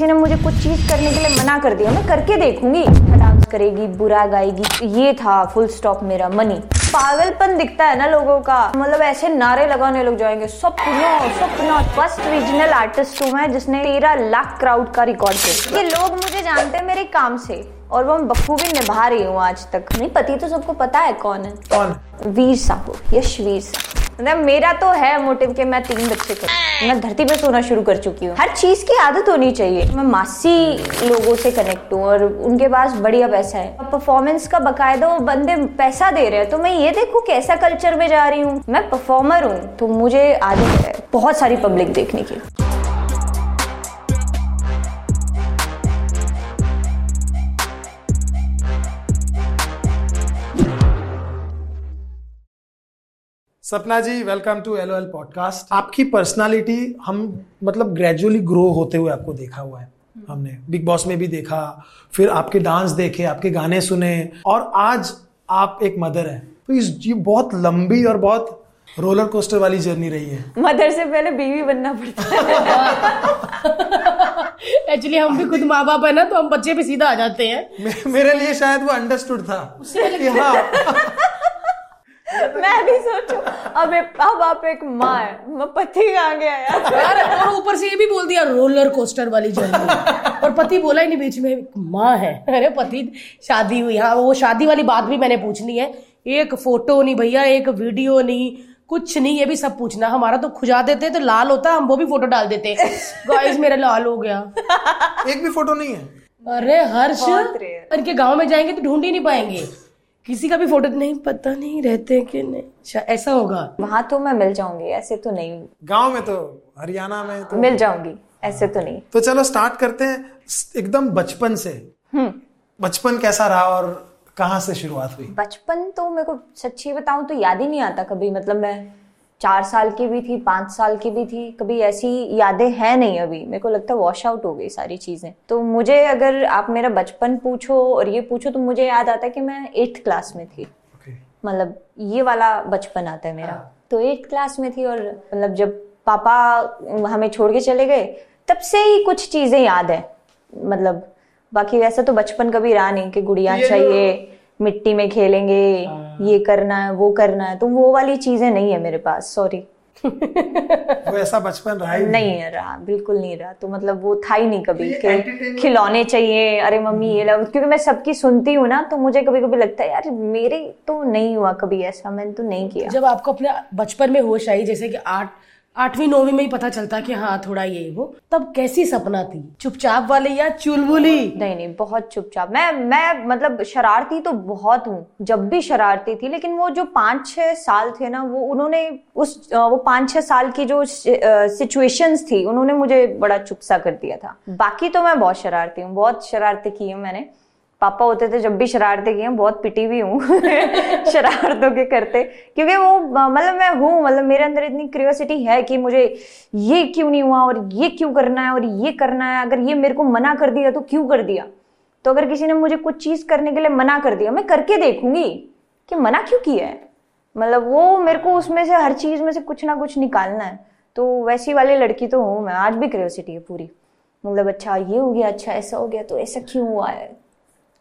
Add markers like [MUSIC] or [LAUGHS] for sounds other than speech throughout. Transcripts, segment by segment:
किसी ने मुझे कुछ चीज़ करने के लिए मना कर दिया, मैं करके देखूँगी। डांस करेगी, बुरा गाएगी, ये था फुल स्टॉप मेरा मनी पागलपन दिखता है ना लोगों का। मतलब ऐसे नारे लगाने लोग जाएँगे। सपना सपना फ़र्स्ट रीजनल आर्टिस्ट हूँ मैं जिसने तेरह लाख क्राउड का रिकॉर्ड किया। ये लोग मुझे जानते हैं मेरे काम से। और वो मैं बखूबी निभा रही हूँ आज तक। नहीं पति तो सबको पता है कौन है। कौन? वीर साहू यशवीर साहू। मतलब मेरा तो है मोटिव कि मैं तीन बच्चे करूँ मैं धरती पे सोना शुरू कर चुकी हूँ। हर चीज़ की आदत होनी चाहिए। मैं मासी लोगों से कनेक्ट हूँ और उनके पास बढ़िया पैसा है। परफॉर्मेंस का बकायदा वो बंदे पैसा दे रहे हैं। तो मैं ये देखूँ कैसा कल्चर में जा रही हूँ। मैं परफॉर्मर हूँ तो मुझे आदत है बहुत सारी पब्लिक देखने की। Sapna ji welcome to LOL podcast आपकी पर्सनालिटी हम मतलब ग्रेजुअली ग्रो होते हुए आपको देखा हुआ है हमने। बिग बॉस में भी देखा फिर आपके डांस देखे आपके गाने सुने और आज आप एक मदर हैं। तो इस ये बहुत लंबी और बहुत रोलर कोस्टर वाली जर्नी रही है। मदर से पहले बीवी बनना पड़ता है। एक्चुअली हम भी खुद माँ बाप है ना तो हम बच्चे पे सीधा आ जाते हैं। मे, मेरे लिए शायद वो अंडरस्टूड था कि हाँ। मैं भी सोचू अब अब आप एक माँ है। मैं पति कहाँ गया यार यार और ऊपर से ये भी बोल दिया रोलर कोस्टर वाली जर्नी। और पति बोला ही नहीं बीच में माँ है। अरे पति शादी हुई। हाँ वो शादी वाली बात भी मैंने पूछनी है। एक फ़ोटो नहीं भैया एक वीडियो नहीं कुछ नहीं ये भी सब पूछना। हमारा तो खुजा देते तो लाल होता हम वो भी फ़ोटो डाल देते गाइस मेरा लाल हो गया। एक भी फ़ोटो नहीं है। अरे हर्ष इनके गाँव में जाएँगे तो ढूंढ ही नहीं पाएँगे। किसी का भी फ़ोटो नहीं पता नहीं रहते कि नहीं। अच्छा, ऐसा होगा। वहाँ तो मैं मिल जाऊँगी ऐसे तो नहीं। गाँव में तो हरियाणा में तो। मिल जाऊँगी ऐसे तो नहीं। तो चलो स्टार्ट करते हैं एकदम बचपन से। बचपन कैसा रहा और कहाँ से शुरुआत हुई? बचपन तो मेरे को सच्ची बताऊँ तो याद ही नहीं आता कभी मतलब मैं चार साल की भी थी पाँच साल की भी थी कभी ऐसी यादें हैं नहीं अभी। मेरे को लगता है वॉश आउट हो गई सारी चीज़ें। तो मुझे अगर आप मेरा बचपन पूछो और ये पूछो तो मुझे याद आता है कि मैं एट्थ क्लास में थी। Okay. मतलब ये वाला बचपन आता है मेरा। हाँ. तो एट्थ क्लास में थी और मतलब जब पापा हमें छोड़ के चले गए तब से ही कुछ चीज़ें याद है। मतलब बाकी वैसा तो बचपन कभी रहा नहीं कि गुड़िया चाहिए मिट्टी में खेलेंगे ये करना है वो करना है तो वो वाली चीज़ें नहीं है मेरे पास सॉरी वो ऐसा बचपन रहा ही नहीं है रहा बिल्कुल नहीं रहा तो मतलब वो था ही नहीं कभी कि खिलौने चाहिए अरे मम्मी ये लो क्योंकि मैं सबकी सुनती हूँ ना तो मुझे कभी कभी लगता है यार मेरे तो नहीं हुआ कभी ऐसा मैंने तो नहीं किया। जब आपको अपने बचपन में होश आई जैसे कि आठ आठवीं, नौवीं में ही पता चलता कि हाँ थोड़ा ये, वो। तब कैसी सपना थी? चुपचाप वाली या चुलबुली? नहीं नहीं, बहुत चुपचाप। मैं मैं मतलब शरारती तो बहुत हूँ, जब भी शरारती थी, लेकिन वो जो पाँच छह साल थे ना, वो उन्होंने उस वो पाँच छह साल की जो सिचुएशंस थी, उन्होंने मुझे बड़ा चुपसा कर दिया था। बाकी तो मैं बहुत शरारती हूँ, बहुत शरारती की हैं मैंने। पापा होते थे, जब भी शरारते की हैं, बहुत पिटी भी हूँ। [LAUGHS] शरारतों के करते। क्योंकि वो मतलब मैं हूँ मतलब मेरे अंदर इतनी क्रियोसिटी है कि मुझे ये क्यों नहीं हुआ, और ये क्यों करना है, और ये करना है। अगर ये मेरे को मना कर दिया तो क्यों कर दिया? तो अगर किसी ने मुझे कुछ चीज़ करने के लिए मना कर दिया, मैं करके देखूँगी कि मना क्यों किया है? मतलब वो मेरे को उसमें से, हर चीज़ में से कुछ ना कुछ निकालना है। तो वैसी वाली लड़की तो हूँ मैं, आज भी क्रियोसिटी है पूरी। मतलब अच्छा ये हो गया अच्छा ऐसा हो गया तो ऐसा क्यों हुआ है?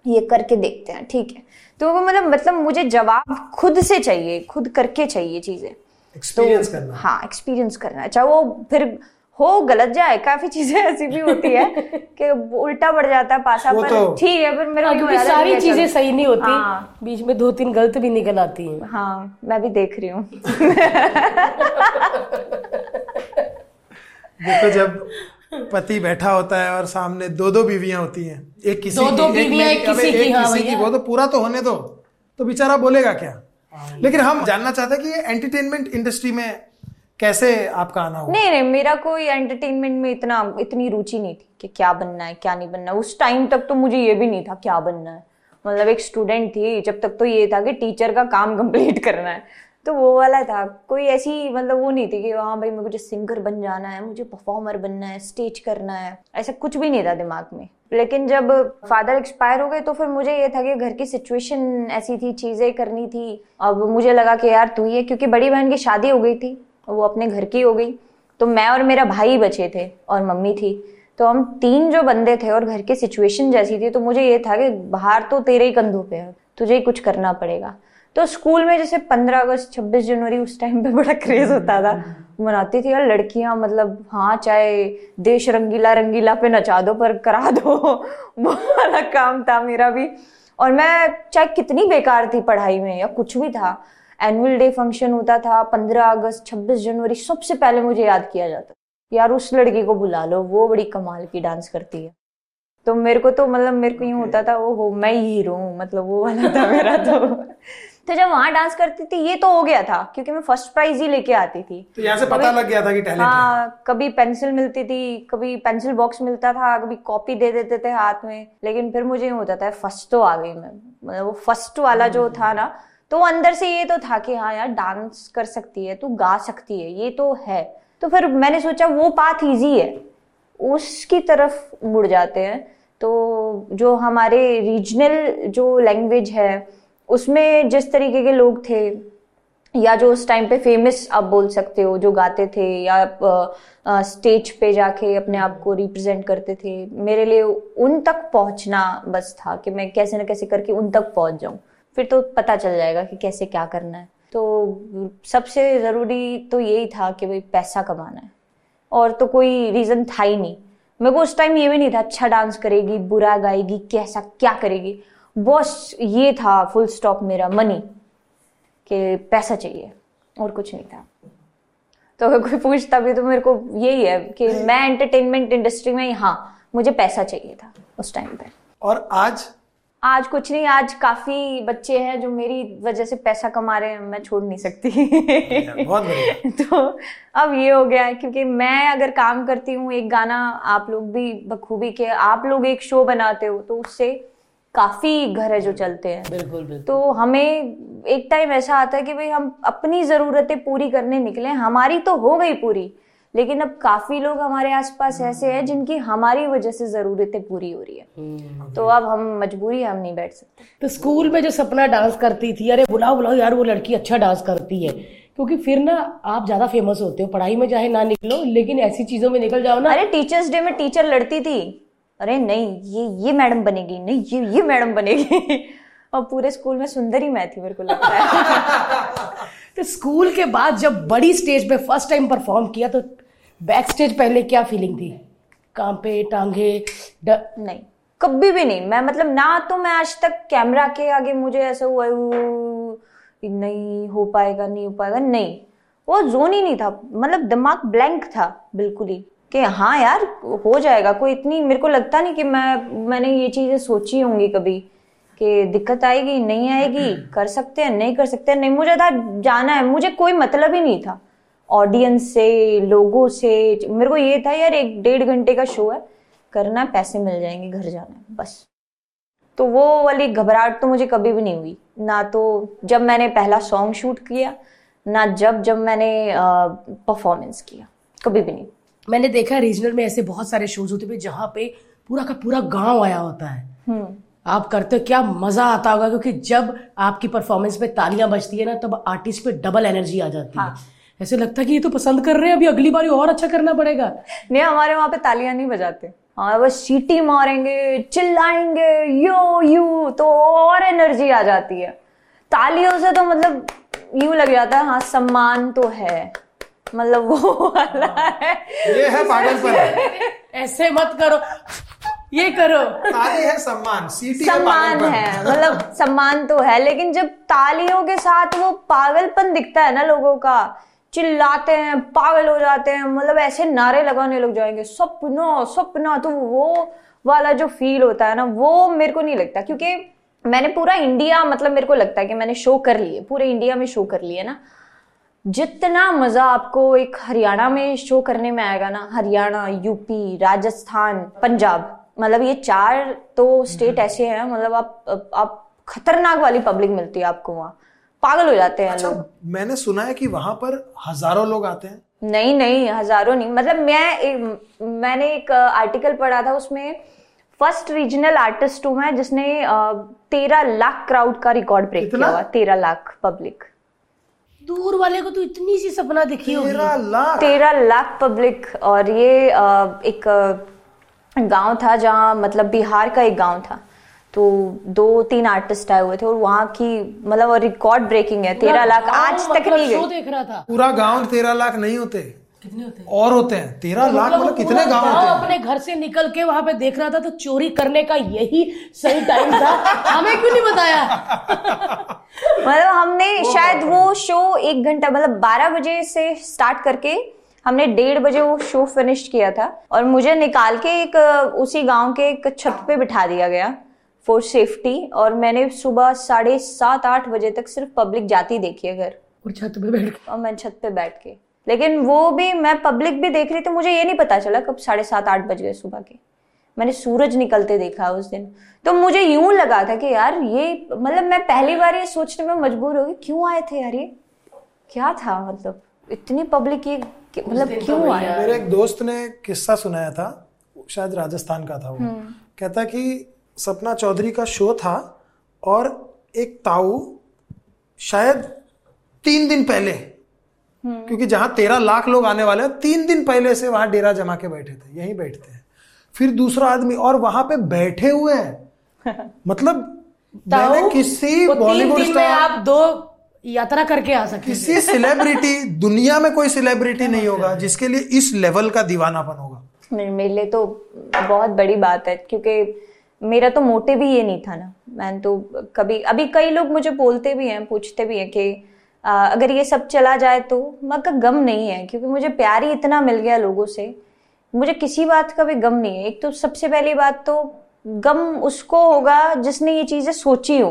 ये करके देखते हैं ठीक है। तो वो मतलब मतलब मुझे जवाब खुद से चाहिए खुद करके चाहिए चीज़ें। एक्सपीरियंस करना। हाँ एक्सपीरियंस करना। है चाहे वो फिर हो गलत जाए काफ़ी चीज़ें ऐसी भी होती है [LAUGHS] कि उल्टा पड़ जाता है पासा पर। तो- ठीक है पर मेरे को क्योंकि सारी चीज़ें सही नहीं होती। हाँ। बीच में दो तीन गलत भी निकल आती हैं। हाँ मैं भी देख रही हूँ। [LAUGHS] देखो जब पति बैठा होता है और सामने दो दो बीवियाँ होती हैं। एक किसी दो-दो की, एक एक किसी की, एक हाँ किसी की वो तो पूरा तो होने दो। तो बेचारा बोलेगा क्या? लेकिन हम जानना चाहते हैं कि ये एंटरटेनमेंट इंडस्ट्री में कैसे आपका आना हुआ? नहीं नहीं मेरा कोई एंटरटेनमेंट में इतना इतनी रुचि नहीं थी कि क्या बनना है क्या नहीं बनना है। उस टाइम तक तो मुझे ये भी नहीं था क्या बनना है। मतलब एक स्टूडेंट थी जब तक तो ये था कि टीचर का काम कंप्लीट करना है। तो वो वाला था। कोई ऐसी मतलब वो नहीं थी कि हाँ भाई, मुझे सिंगर बन जाना है, मुझे परफॉर्मर बनना है स्टेज करना है। ऐसा कुछ भी नहीं था दिमाग में। लेकिन जब फादर एक्सपायर हो गए तो फिर मुझे ये था कि घर की सिचुएशन ऐसी थी, चीज़ें करनी थी। अब मुझे लगा कि, यार, तू ये, क्योंकि बड़ी बहन की शादी हो गई थी, वो अपने घर की हो गई। तो मैं और मेरा भाई बचे थे और मम्मी थी। तो हम तीन जो बंदे थे और घर की सिचुएशन जैसी थी तो मुझे ये था कि बाहर तो तेरे ही कंधों पे है, तुझे ही कुछ करना पड़ेगा। तो स्कूल में जैसे पंद्रह अगस्त छब्बीस जनवरी उस टाइम पे बड़ा क्रेज होता था। मनाती थी यार लड़कियाँ मतलब हाँ चाहे देश रंगीला रंगीला पे नचा दो पर करा दो। [LAUGHS] वो वाला काम था मेरा भी। और मैं चाहे कितनी बेकार थी पढ़ाई में या कुछ भी था एनुअल डे फ़ंक्शन होता था पंद्रह अगस्त छब्बीस जनवरी सबसे पहले मुझे याद किया जाता यार उस लड़की को बुला लो वो बड़ी कमाल की डांस करती है। तो मेरे को तो मतलब मेरे को यूँ होता था वो हो मैं ही हीरो हूँ मतलब वो वाला था मेरा तो। तो जब वहाँ डांस करती थी ये तो हो गया था क्योंकि मैं फ़र्स्ट प्राइज ही लेके आती थी। तो यहाँ से पता लग गया था कि टैलेंट हाँ। कभी पेंसिल मिलती थी कभी पेंसिल बॉक्स मिलता था कभी कॉपी दे देते थे हाथ में लेकिन फिर मुझे होता था फ़र्स्ट तो आ गई मैं। मतलब वो फ़र्स्ट वाला जो था ना तो अंदर से ये तो था कि हाँ यार डांस कर सकती है तू गा सकती है ये तो है। तो फिर मैंने सोचा वो पाथ ईजी है। उसकी तरफ़ मुड़ जाते हैं। तो जो हमारे रीजनल जो लैंग्वेज है उसमें जिस तरीके के लोग थे, या जो उस टाइम पे फ़ेमस आप बोल सकते हो, जो गाते थे, या स्टेज पे जाके अपने आप को रिप्रेजेंट करते थे, मेरे लिए उन तक पहुँचना बस था कि मैं कैसे ना कैसे करके उन तक पहुँच जाऊँ। फिर तो पता चल जाएगा कि कैसे क्या करना है। तो सबसे ज़रूरी तो यही था कि भाई पैसा कमाना है। और तो कोई रीज़न था ही नहीं। मेरे को उस टाइम ये भी नहीं था अच्छा डांस करेगी, बुरा गाएगी, कैसा, क्या करेगी। बस ये था फुल स्टॉप मेरा मनी कि पैसा चाहिए और कुछ नहीं था। तो अगर कोई पूछता भी तो मेरे को यही है कि मैं एंटरटेनमेंट इंडस्ट्री में हाँ मुझे पैसा चाहिए था उस टाइम पे। और आज? आज कुछ नहीं आज काफ़ी बच्चे हैं जो मेरी वजह से पैसा कमा रहे हैं मैं छोड़ नहीं सकती। बहुत [LAUGHS] तो अब ये हो गया है क्योंकि मैं अगर काम करती हूँ एक गाना आप लोग भी बखूबी के आप लोग एक शो बनाते हो तो उससे काफ़ी घर है जो चलते हैं। बिल्कुल बिल्कुल। तो हमें एक टाइम ऐसा आता है कि भाई हम अपनी जरूरतें पूरी करने निकले हमारी तो हो गई पूरी लेकिन अब काफ़ी लोग हमारे आसपास ऐसे हैं जिनकी हमारी वजह से जरूरतें पूरी हो रही है। हम्म। तो अब हम मजबूरी हम नहीं बैठ सकते। तो स्कूल में जो सपना डांस करती थी अरे बुलाओ बुलाओ यार वो लड़की अच्छा डांस करती है क्योंकि फिर ना आप ज़्यादा फ़ेमस होते हो पढ़ाई में चाहे ना निकलो लेकिन ऐसी चीज़ों में निकल जाओ ना। अरे टीचर्स डे में टीचर लड़ती थी। अरे नहीं ये ये मैडम बनेगी नहीं ये ये मैडम बनेगी। और पूरे स्कूल में सुंदर ही मैं थी मेरे को लगता है। [LAUGHS] तो स्कूल के बाद जब बड़ी स्टेज पे फ़र्स्ट टाइम परफॉर्म किया तो बैक स्टेज पहले क्या फीलिंग थी? कांपे टांगे ड... नहीं कभी भी नहीं। मैं मतलब ना तो मैं आज तक कैमरा के आगे मुझे ऐसा हुआ "ऊ, नहीं हो पाएगा नहीं हो पाएगा। नहीं वो जोन ही नहीं था। मतलब दिमाग ब्लैंक था बिल्कुल ही। कि हाँ यार, हो जाएगा। कोई इतनी, मेरे को लगता नहीं कि मैं, मैंने ये चीज़ें सोची होंगी कभी कि दिक्कत आएगी, नहीं आएगी, कर सकते हैं, नहीं कर सकते हैं। नहीं, मुझे था, जाना है। मुझे कोई मतलब ही नहीं था। ऑडियंस से, लोगों से, मेरे को ये था, यार, एक डेढ़ घंटे का शो है, करना है पैसे मिल जाएँगे घर जाना है बस। तो वो वाली घबराहट तो मुझे कभी भी नहीं हुई। ना तो जब मैंने पहला सॉन्ग शूट किया, ना जब जब मैंने परफॉर्मेंस किया। कभी भी नहीं। मैंने देखा रीजनल में ऐसे बहुत सारे शोज़ होते हैं जहाँ पे पूरा का पूरा गाँव आया होता है। हम्म। आप करते हो क्या मज़ा आता होगा क्योंकि जब आपकी परफॉर्मेंस पे तालियाँ बजती है ना तब आर्टिस्ट पे डबल एनर्जी आ जाती हाँ। है। ऐसे लगता है कि ये तो पसंद कर रहे हैं अभी अगली बार और अच्छा करना पड़ेगा। नहीं हमारे वहाँ पे तालियाँ नहीं बजाते। हाँ बस सीटी मारेंगे चिल्लाएँगे यो यू तो और एनर्जी आ जाती है। तालियों से तो मतलब यूँ लग जाता है हाँ सम्मान तो है। मतलब वो वाला है। ये है पागलपन। ऐसे मत करो। ये करो। ताली है सम्मान सीटी सम्मान पागलपन। है मतलब सम्मान तो है लेकिन जब तालियों के साथ वो पागलपन दिखता है ना लोगों का चिल्लाते हैं पागल हो जाते हैं मतलब ऐसे नारे लगाने लग जाएँगे सपना सपना तो वो वाला जो फील होता है ना वो मेरे को नहीं लगता क्योंकि मैंने पूरा इंडिया मतलब मेरे को लगता है कि मैंने शो कर लिए पूरे इंडिया में शो कर लिए ना जितना मज़ा आपको एक हरियाणा में शो करने में आएगा ना हरियाणा यूपी राजस्थान पंजाब मतलब ये चार तो स्टेट ऐसे हैं मतलब आप आप खतरनाक वाली पब्लिक मिलती है आपको वहाँ। पागल हो जाते हैं अच्छा, लोग। मैंने सुना है कि वहाँ पर हज़ारों लोग आते हैं। नहीं नहीं हज़ारों नहीं मतलब मैं एक, मैंने एक आर्टिकल पढ़ा था उसमें फ़र्स्ट रीजनल आर्टिस्ट हूँ मैं जिसने तेरह लाख क्राउड का रिकॉर्ड ब्रेक किया हुआ तेरह लाख पब्लिक दूर वाले को तो इतनी सी सपना दिखी होगी। तेरह लाख। तेरह लाख पब्लिक और ये एक गाँव था जहाँ मतलब बिहार का एक गाँव था। तो दो तीन आर्टिस्ट आए हुए थे और वहाँ की मतलब रिकॉर्ड ब्रेकिंग है तेरह लाख। आज तक मतलब नहीं देख रहा था। पूरा गाँव तेरह लाख नहीं होते। कितने होते हैं? और होते हैं। तेरह लाख मतलब मतलब कितने गाँव गाँव होते हैं? अपने घर से निकल के वहाँ पे देख रहा था तो चोरी करने का यही सही टाइम था। हमें क्यों नहीं बताया? मतलब हमने शायद वो शो एक घंटा मतलब बारह बजे से स्टार्ट करके हमने डेढ़ बजे वो शो फिनिश किया था और मुझे निकाल के एक उसी गाँव के एक छत पे बिठा दिया गया फॉर सेफ्टी और मैंने सुबह साढ़े सात आठ बजे तक सिर्फ़ पब्लिक जाती देखी है घर। और छत पे बैठ के? और मैं छत पे बैठ के। लेकिन वो भी मैं पब्लिक भी देख रही थी मुझे ये नहीं पता चला कब साढ़े सात आठ बज गए सुबह के। मैंने सूरज निकलते देखा उस दिन। तो मुझे यूँ लगा था कि यार ये मतलब मैं पहली बार ये सोचने में मजबूर हो गई क्यों आए थे यार ये? क्या था मतलब? इतनी पब्लिक ये मतलब तो क्यों भैया- आए? मेरे एक दोस्त ने किस्सा सुनाया था शायद राजस्थान का था वो। हम्म। कहता कि सपना चौधरी का शो था और एक ताऊ शायद तीन दिन पहले। क्योंकि जहाँ तेरह लाख लोग आने वाले हैं तीन दिन पहले से वहाँ डेरा जमा के बैठे थे यहीं बैठते हैं। फिर दूसरा आदमी और वहाँ पे बैठे हुए हैं। [LAUGHS] मतलब मैंने किसी बॉलीवुड स्टार आप दो यात्रा करके आ सकते किसी सेलिब्रिटी [LAUGHS] दुनिया में कोई सेलिब्रिटी नहीं होगा जिसके लिए इस लेवल का दीवानापन होगा। नहीं मेरे लिए तो बहुत बड़ी बात है क्योंकि मेरा तो मोटिव ही ये नहीं था ना। मैंने तो कभी अभी कई लोग मुझे बोलते भी हैं पूछते भी हैं कि अगर ये सब चला जाए तो मगर गम नहीं है क्योंकि मुझे प्यार ही इतना मिल गया लोगों से। मुझे किसी बात का भी गम नहीं है। एक तो सबसे पहली बात तो गम उसको होगा जिसने ये चीज़ें सोची हो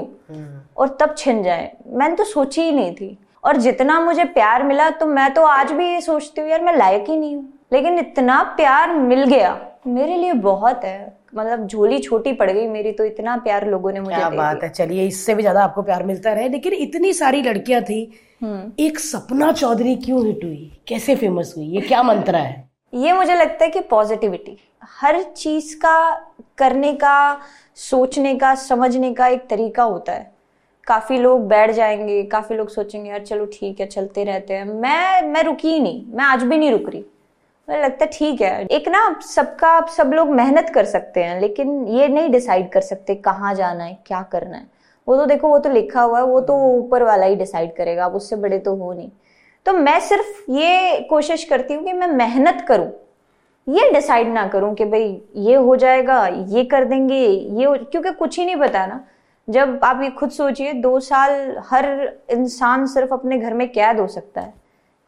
और तब छिन जाए। मैंने तो सोची ही नहीं थी। और जितना मुझे प्यार मिला तो मैं तो आज भी ये सोचती हूँ यार मैं लायक ही नहीं हूँ। लेकिन इतना प्यार मिल गया मेरे लिए बहुत है। मतलब झोली छोटी पड़ गई मेरी तो इतना प्यार लोगों ने मुझे क्या बात है चलिए इससे भी ज़्यादा आपको प्यार मिलता रहे। लेकिन इतनी सारी लड़कियाँ थी हम्म। एक सपना चौधरी क्यों हिट हुई? कैसे फ़ेमस हुई? ये क्या मंत्र है? ये मुझे लगता है कि पॉजिटिविटी हर चीज़ का करने का सोचने का समझने का एक तरीका होता है। काफ़ी लोग बैठ जाएँगे काफ़ी लोग सोचेंगे यार चलो ठीक है चलते रहते हैं। मैं मैं रुकी ही नहीं मैं आज भी नहीं रुक रही। मुझे लगता है ठीक है। एक ना सबका आप सब लोग मेहनत कर सकते हैं लेकिन ये नहीं डिसाइड कर सकते कहाँ जाना है क्या करना है। वो तो देखो वो तो लिखा हुआ है वो तो ऊपर वाला ही डिसाइड करेगा आप उससे बड़े तो हो नहीं। तो मैं सिर्फ़ ये कोशिश करती हूँ कि मैं मेहनत करूँ। ये डिसाइड ना करूँ कि भाई ये हो जाएगा ये कर देंगे ये हो, क्योंकि कुछ ही नहीं पता ना। जब आप ये खुद सोचिए दो साल हर इंसान सिर्फ़ अपने घर में कैद हो सकता है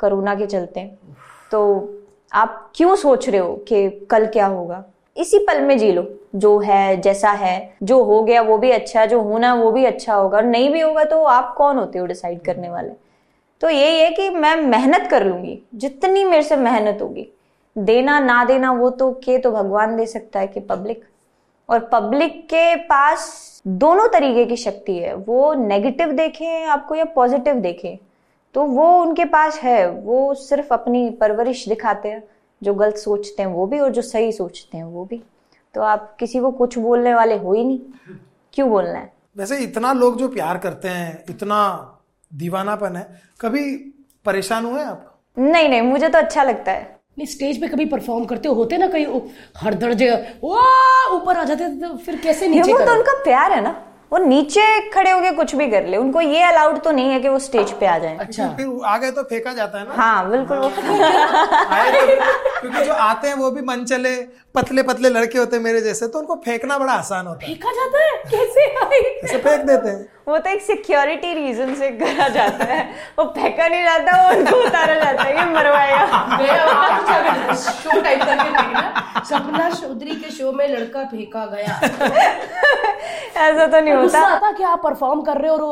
कोरोना के चलते। तो आप क्यों सोच रहे हो कि कल क्या होगा? इसी पल में जी लो। जो है, जैसा है, जो हो गया वो भी अच्छा जो होना वो भी अच्छा होगा। और नहीं भी होगा तो आप कौन होते हो डिसाइड करने वाले? तो यही है कि मैं मेहनत कर लूँगी। जितनी मेरे से मेहनत होगी। देना, ना देना वो तो के तो भगवान दे सकता है कि पब्लिक और पब्लिक के पास दोनों तरीके की शक्ति है। वो नेगेटिव देखें आपको या पॉजिटिव देखें। तो वो उनके पास है वो सिर्फ़ अपनी परवरिश दिखाते हैं जो गलत सोचते हैं वो भी और जो सही सोचते हैं वो भी। तो आप किसी को कुछ बोलने वाले हो ही नहीं। क्यों बोलना है? वैसे इतना लोग जो प्यार करते हैं इतना दीवानापन है कभी परेशान हुए आप? नहीं नहीं मुझे तो अच्छा लगता है। नहीं स्टेज पे कभी परफॉर्म करते हो होते ना कहीं हर दर्जे वो ऊपर आ जाते तो फिर कैसे नीचे वो तो उनका प्यार है ना। वो नीचे खड़े होके कुछ भी कर ले उनको ये अलाउड तो नहीं है कि वो स्टेज पे आ जाए। अच्छा। फिर आ गए तो फेंका जाता है ना? हाँ बिल्कुल वो आए तो- क्योंकि जो आते हैं वो भी मन चले पतले पतले लड़के होते हैं मेरे जैसे तो उनको फेंकना बड़ा आसान होता है। फेंका जाता है? कैसे ऐसे फेंक देते हैं। वो तो एक सिक्योरिटी रीजन से करा जाता है। वो फेंका नहीं जाता वो उनको उतारा जाता है ये अगर शो टाइप करके सपना चौधरी के शो में लड़का फेंका गया। [LAUGHS] ऐसा तो नहीं होता। कि आप परफॉर्म कर रहे हो और वो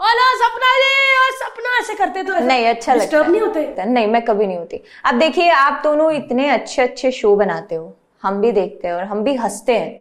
ओला सपना जी और सपना ऐसे करते तो ऐसे नहीं अच्छा लगता है। नहीं होते। नहीं मैं कभी नहीं होती। अब देखिए आप दोनों इतने अच्छे अच्छे शो बनाते हो। हम भी देखते हैं और हम भी हँसते हैं।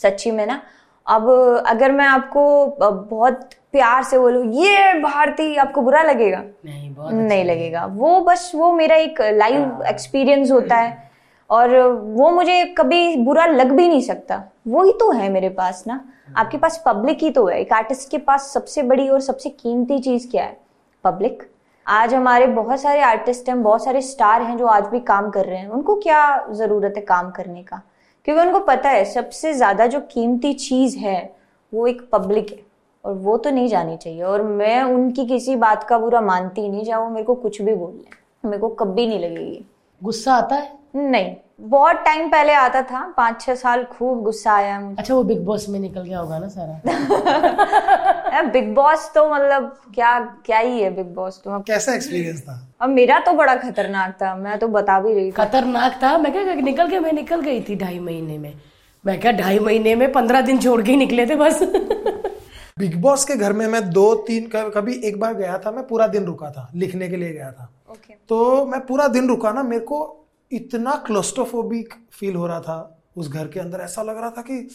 सच्ची में ना अब अगर मैं आपको बहुत प्यार से बोलूँ ये भारती आपको बुरा लगेगा? नहीं बहुत नहीं लगेगा। वो बस वो मेरा एक लाइव एक्सपीरियंस होता है। और वो मुझे कभी बुरा लग भी नहीं सकता। वो ही तो है मेरे पास ना। आपके पास पब्लिक ही तो है। एक आर्टिस्ट के पास सबसे बड़ी और सबसे कीमती चीज़ क्या है? पब्लिक आज हमारे बहुत सारे आर्टिस्ट हैं बहुत सारे स्टार हैं जो आज भी काम कर रहे हैं। उनको क्या ज़रूरत है काम करने का? क्योंकि उनको पता है सबसे ज़्यादा जो कीमती चीज़ है वो एक पब्लिक है। और वो तो नहीं जानी चाहिए। और मैं उनकी किसी बात का बुरा मानती नहीं चाहे वो मेरे को कुछ भी बोल ले। मेरे को कभी नहीं लगेगी। गुस्सा आता है? नहीं। बहुत टाइम पहले आता था। पाँच छह साल खूब गुस्सा आया मुझे। अच्छा वो बिग बॉस में निकल गया होगा ना सारा? [LAUGHS] बिग बॉस तो मतलब क्या क्या ही है बिग बॉस तो। अब कैसा एक्सपीरियंस था? अब मेरा तो बड़ा खतरनाक था। मैं तो बता भी रही थी। खतरनाक था? मैं क्या निकल के मैं निकल गई थी ढाई महीने में। मैं क्या ढाई महीने में पंद्रह दिन छोड़ के ही निकले थे बस? [LAUGHS] बिग बॉस के घर में मैं दो तीन कभी एक बार गया था मैं पूरा दिन रुका था लिखने के लिए गया था। ओके तो मैं पूरा दिन रुका ना मेरे को इतना क्लोस्टोफोबिक फील हो रहा था उस घर के अंदर ऐसा लग रहा था कि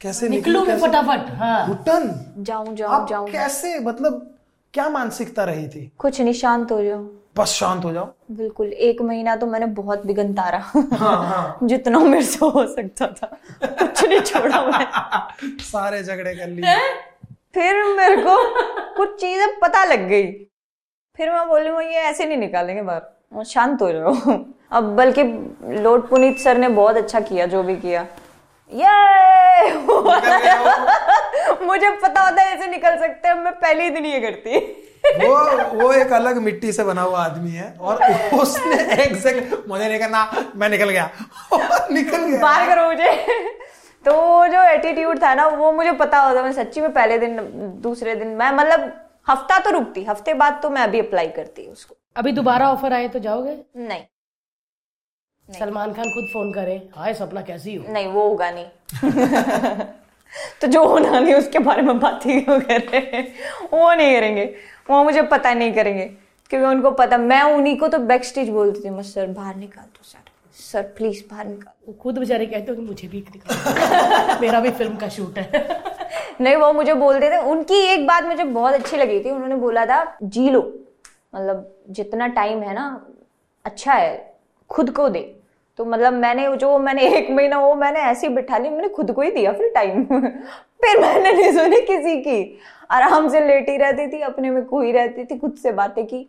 कैसे निकलो मैं फटाफट हाँ। घुटन। जाऊँ जाऊँ जाऊँ। कैसे मतलब क्या मानसिकता रही थी? कुछ नहीं शांत हो जाओ। बस शांत हो जाओ। बिल्कुल एक महीना तो मैंने बहुत बिगन तारा। हाँ हाँ। जितना मेरे से हो सकता था। कुछ नहीं छोड़ा मैं। [LAUGHS] सारे झगड़े कर लिए। फिर मेरे को कुछ चीज़ें पता लग गई। फिर मैं बोली वो ये ऐसे नहीं निकालेंगे बाहर। और शांत हो जाओ [LAUGHS] अब बल्कि लोट पुनीत सर ने बहुत अच्छा किया जो भी किया। ये [LAUGHS] मुझे पता होता है ऐसे निकल सकते हैं मैं पहले ही दिन ये करती। [LAUGHS] वो वो एक अलग मिट्टी से बना हुआ आदमी है और उसने एग्जैक्ट मुझे नहीं करना मैं निकल गया। निकल गया। बाहर करो मुझे। तो जो एटीट्यूड था ना वो मुझे पता होता मैं सच्ची में पहले दिन दूसरे दिन मैं मतलब हफ़्ता तो रुकती हफ़्ते बाद तो मैं अभी अप्लाई करती उसको। अभी दोबारा ऑफ़र आए तो जाओगे? नहीं। सलमान खान खुद फ़ोन करे हाय सपना कैसी हो? नहीं वो होगा नहीं। [LAUGHS] तो जो होना नहीं उसके बारे में बात ही क्यों कर? रहे हैं वो नहीं करेंगे। वो मुझे पता नहीं करेंगे। क्योंकि उनको पता मैं उन्हीं को तो बैक स्टेज बोलती थी मैं सर बाहर निकाल दो सर। सर प्लीज़ बाहर निकाल वो खुद बेचारे कहते हो कि मुझे भी निकालो [LAUGHS] मेरा भी फ़िल्म का शूट है। नहीं वो मुझे बोलते थे। उनकी एक बात मुझे बहुत अच्छी लगी थी। उन्होंने बोला था जी लो मतलब जितना टाइम है ना अच्छा है खुद को दे। तो मतलब मैंने जो मैंने [LAUGHS] एक महीना वो मैंने ऐसे ही बिठा ली मैंने खुद को ही दिया फिर टाइम [LAUGHS] फिर मैंने नहीं सुनी किसी की। आराम से लेटी रहती थी अपने में खोई रहती थी खुद से बातें की।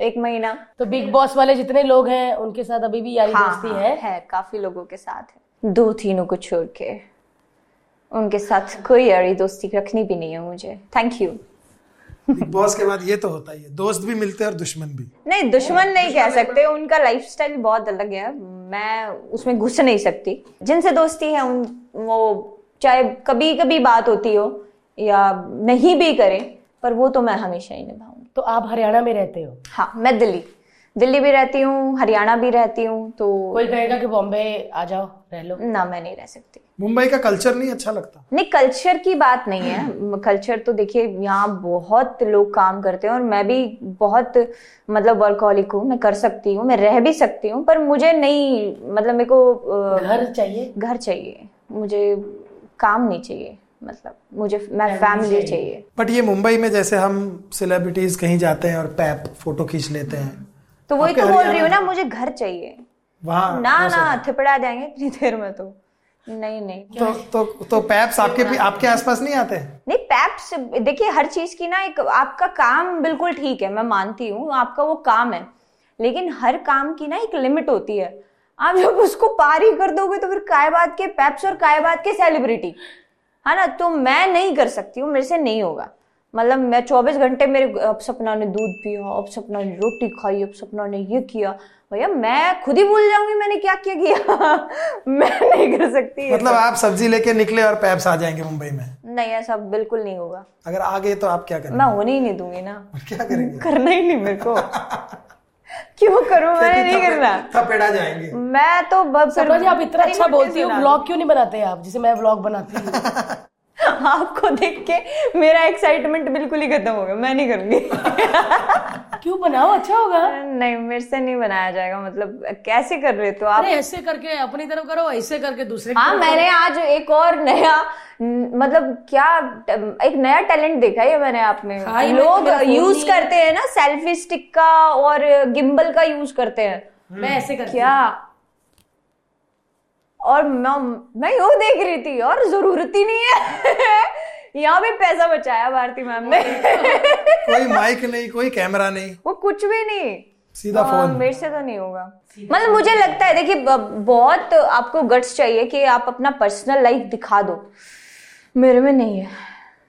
एक महीना। तो बिग बॉस वाले जितने लोग हैं उनके साथ अभी भी यारी हाँ, दोस्ती हाँ, है? है काफ़ी लोगों के साथ है। दो तीनों को छोड़ के। उनके साथ कोई यारी दोस्ती रखनी भी नहीं है मुझे। थैंक यू बिग बॉस के बाद ये तो होता ही है। दोस्त भी मिलते हैं और दुश्मन भी। नहीं दुश्मन नहीं कह सकते। उनका लाइफस्टाइल बहुत अलग है। मैं उसमें घुस नहीं सकती। जिनसे दोस्ती है उन वो चाहे कभी कभी बात होती हो या नहीं भी करें पर वो तो मैं हमेशा ही निभाऊँगी। तो आप हरियाणा में रहते हो? हाँ मैं दिल्ली। दिल्ली भी रहती हूँ हरियाणा भी रहती हूँ तो कोई कहेगा कि बॉम्बे आ जाओ रह लो? ना मैं नहीं रह सकती। मुंबई का कल्चर नहीं अच्छा लगता। नहीं कल्चर की बात नहीं है। कल्चर तो देखिए यहाँ बहुत लोग काम करते हैं और मैं भी बहुत मतलब वर्कहॉलिक हूँ मैं कर सकती हूँ मैं रह भी सकती हूँ पर मुझे नहीं मतलब मेरे को घर चाहिए? घर चाहिए। मुझे काम नहीं चाहिए मतलब मुझे मैं फैमिली चाहिए। बट ये मुंबई में जैसे हम सेलिब्रिटीज कहीं जाते हैं और पैप फ़ोटो खींच लेते हैं। तो वही तो बोल रही हूँ ना मुझे घर चाहिए। वहाँ ना ना थिपड़ा जाएँगे इतनी देर में तो। नहीं नहीं। तो तो तो पैप्स आपके भी आपके आसपास नहीं आते? नहीं पैप्स देखिए हर चीज़ की ना एक आपका काम बिल्कुल ठीक है मैं मानती हूँ आपका वो काम है। लेकिन हर काम की ना एक लिमिट होती है। आप जब उसको पार ही कर दोगे तो फिर कायबाद के पैप्स और कायबाद के सेलिब्रिटी है ना? तो मैं नहीं कर सकती हूँ मेरे से नहीं होगा। मतलब मैं 24 घंटे मेरे अब सपना ने दूध पिया अब सपना ने रोटी खाई अब सपना ने ये किया। भैया मैं खुद ही भूल जाऊँगी मैंने क्या क्या किया। [LAUGHS] मैं नहीं कर सकती मतलब आप सब्ज़ी लेके निकले और पैप्स आ जाएँगे मुंबई में? नहीं ऐसा बिल्कुल नहीं होगा। अगर आ गए तो आप क्या करेंगे? मैं होने ही नहीं दूँगी ना। [LAUGHS] क्या करेंगे? करना ही नहीं मेरे को। [LAUGHS] क्यों करूँ? मैंने नहीं करना। थपेड़ा जाएँगे। मैं तो ब- फिर सपना जी आप इतना अच्छा बोलती हो ब्लॉग क्यों नहीं बनाते आप जिसे मैं ब्लॉग बनाती हूँ। आपको देख के मेरा एक्साइटमेंट बिल्कुल ही खत्म हो गया। मैं नहीं करूँगी। क्यों बनाओ? अच्छा होगा। नहीं मेरे से नहीं बनाया जाएगा। मतलब कैसे कर रहे तो आप ऐसे करके अपनी तरफ़ करो ऐसे करके दूसरे हाँ मैंने आज एक और नया मतलब क्या एक नया टैलेंट देखा है मैंने आप में हाँ, लोग यूज़ करते हैं ना सेल्फी स्टिक का और गिम्बल का यूज़ करते हैं। मैं ऐसे करती क्या? और मैं मैं यू देख रही थी और ज़रूरत ही नहीं है। [LAUGHS] यहाँ भी पैसा बचाया भारती मैम ने। [LAUGHS] कोई [LAUGHS] माइक नहीं कोई कैमरा नहीं। वो कुछ भी नहीं। सीधा हाँ, फ़ोन। मेरे से तो नहीं होगा। मतलब मुझे लगता है देखिए बहुत आपको गट्स चाहिए कि आप अपना पर्सनल लाइफ दिखा दो। मेरे में नहीं है।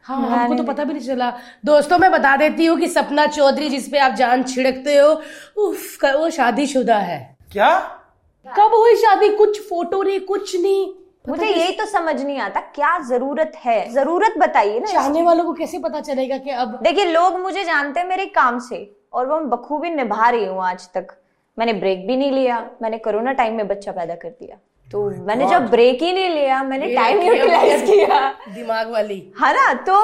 हाँ हमको तो पता भी नहीं चला। दोस्तों मैं बता देती हूँ कि सपना चौधरी जिसपे आप जान छिड़कते हो उफ वो शादीशुदा है। क्या? कब हुई शादी? कुछ फ़ोटो नहीं कुछ नहीं। मुझे यही तो समझ नहीं आता क्या ज़रूरत है? ज़रूरत बताइए ना चाहने वालों को कैसे पता चलेगा कि अब देखिए लोग मुझे जानते हैं मेरे काम से और वो मैं बखूबी निभा रही हूँ आज तक। मैंने ब्रेक भी नहीं लिया मैंने कोरोना टाइम में बच्चा पैदा कर दिया। तो मैंने जब ब्रेक ही नहीं लिया मैंने टाइम यूटिलाइज किया। दिमाग वाली। है ना तो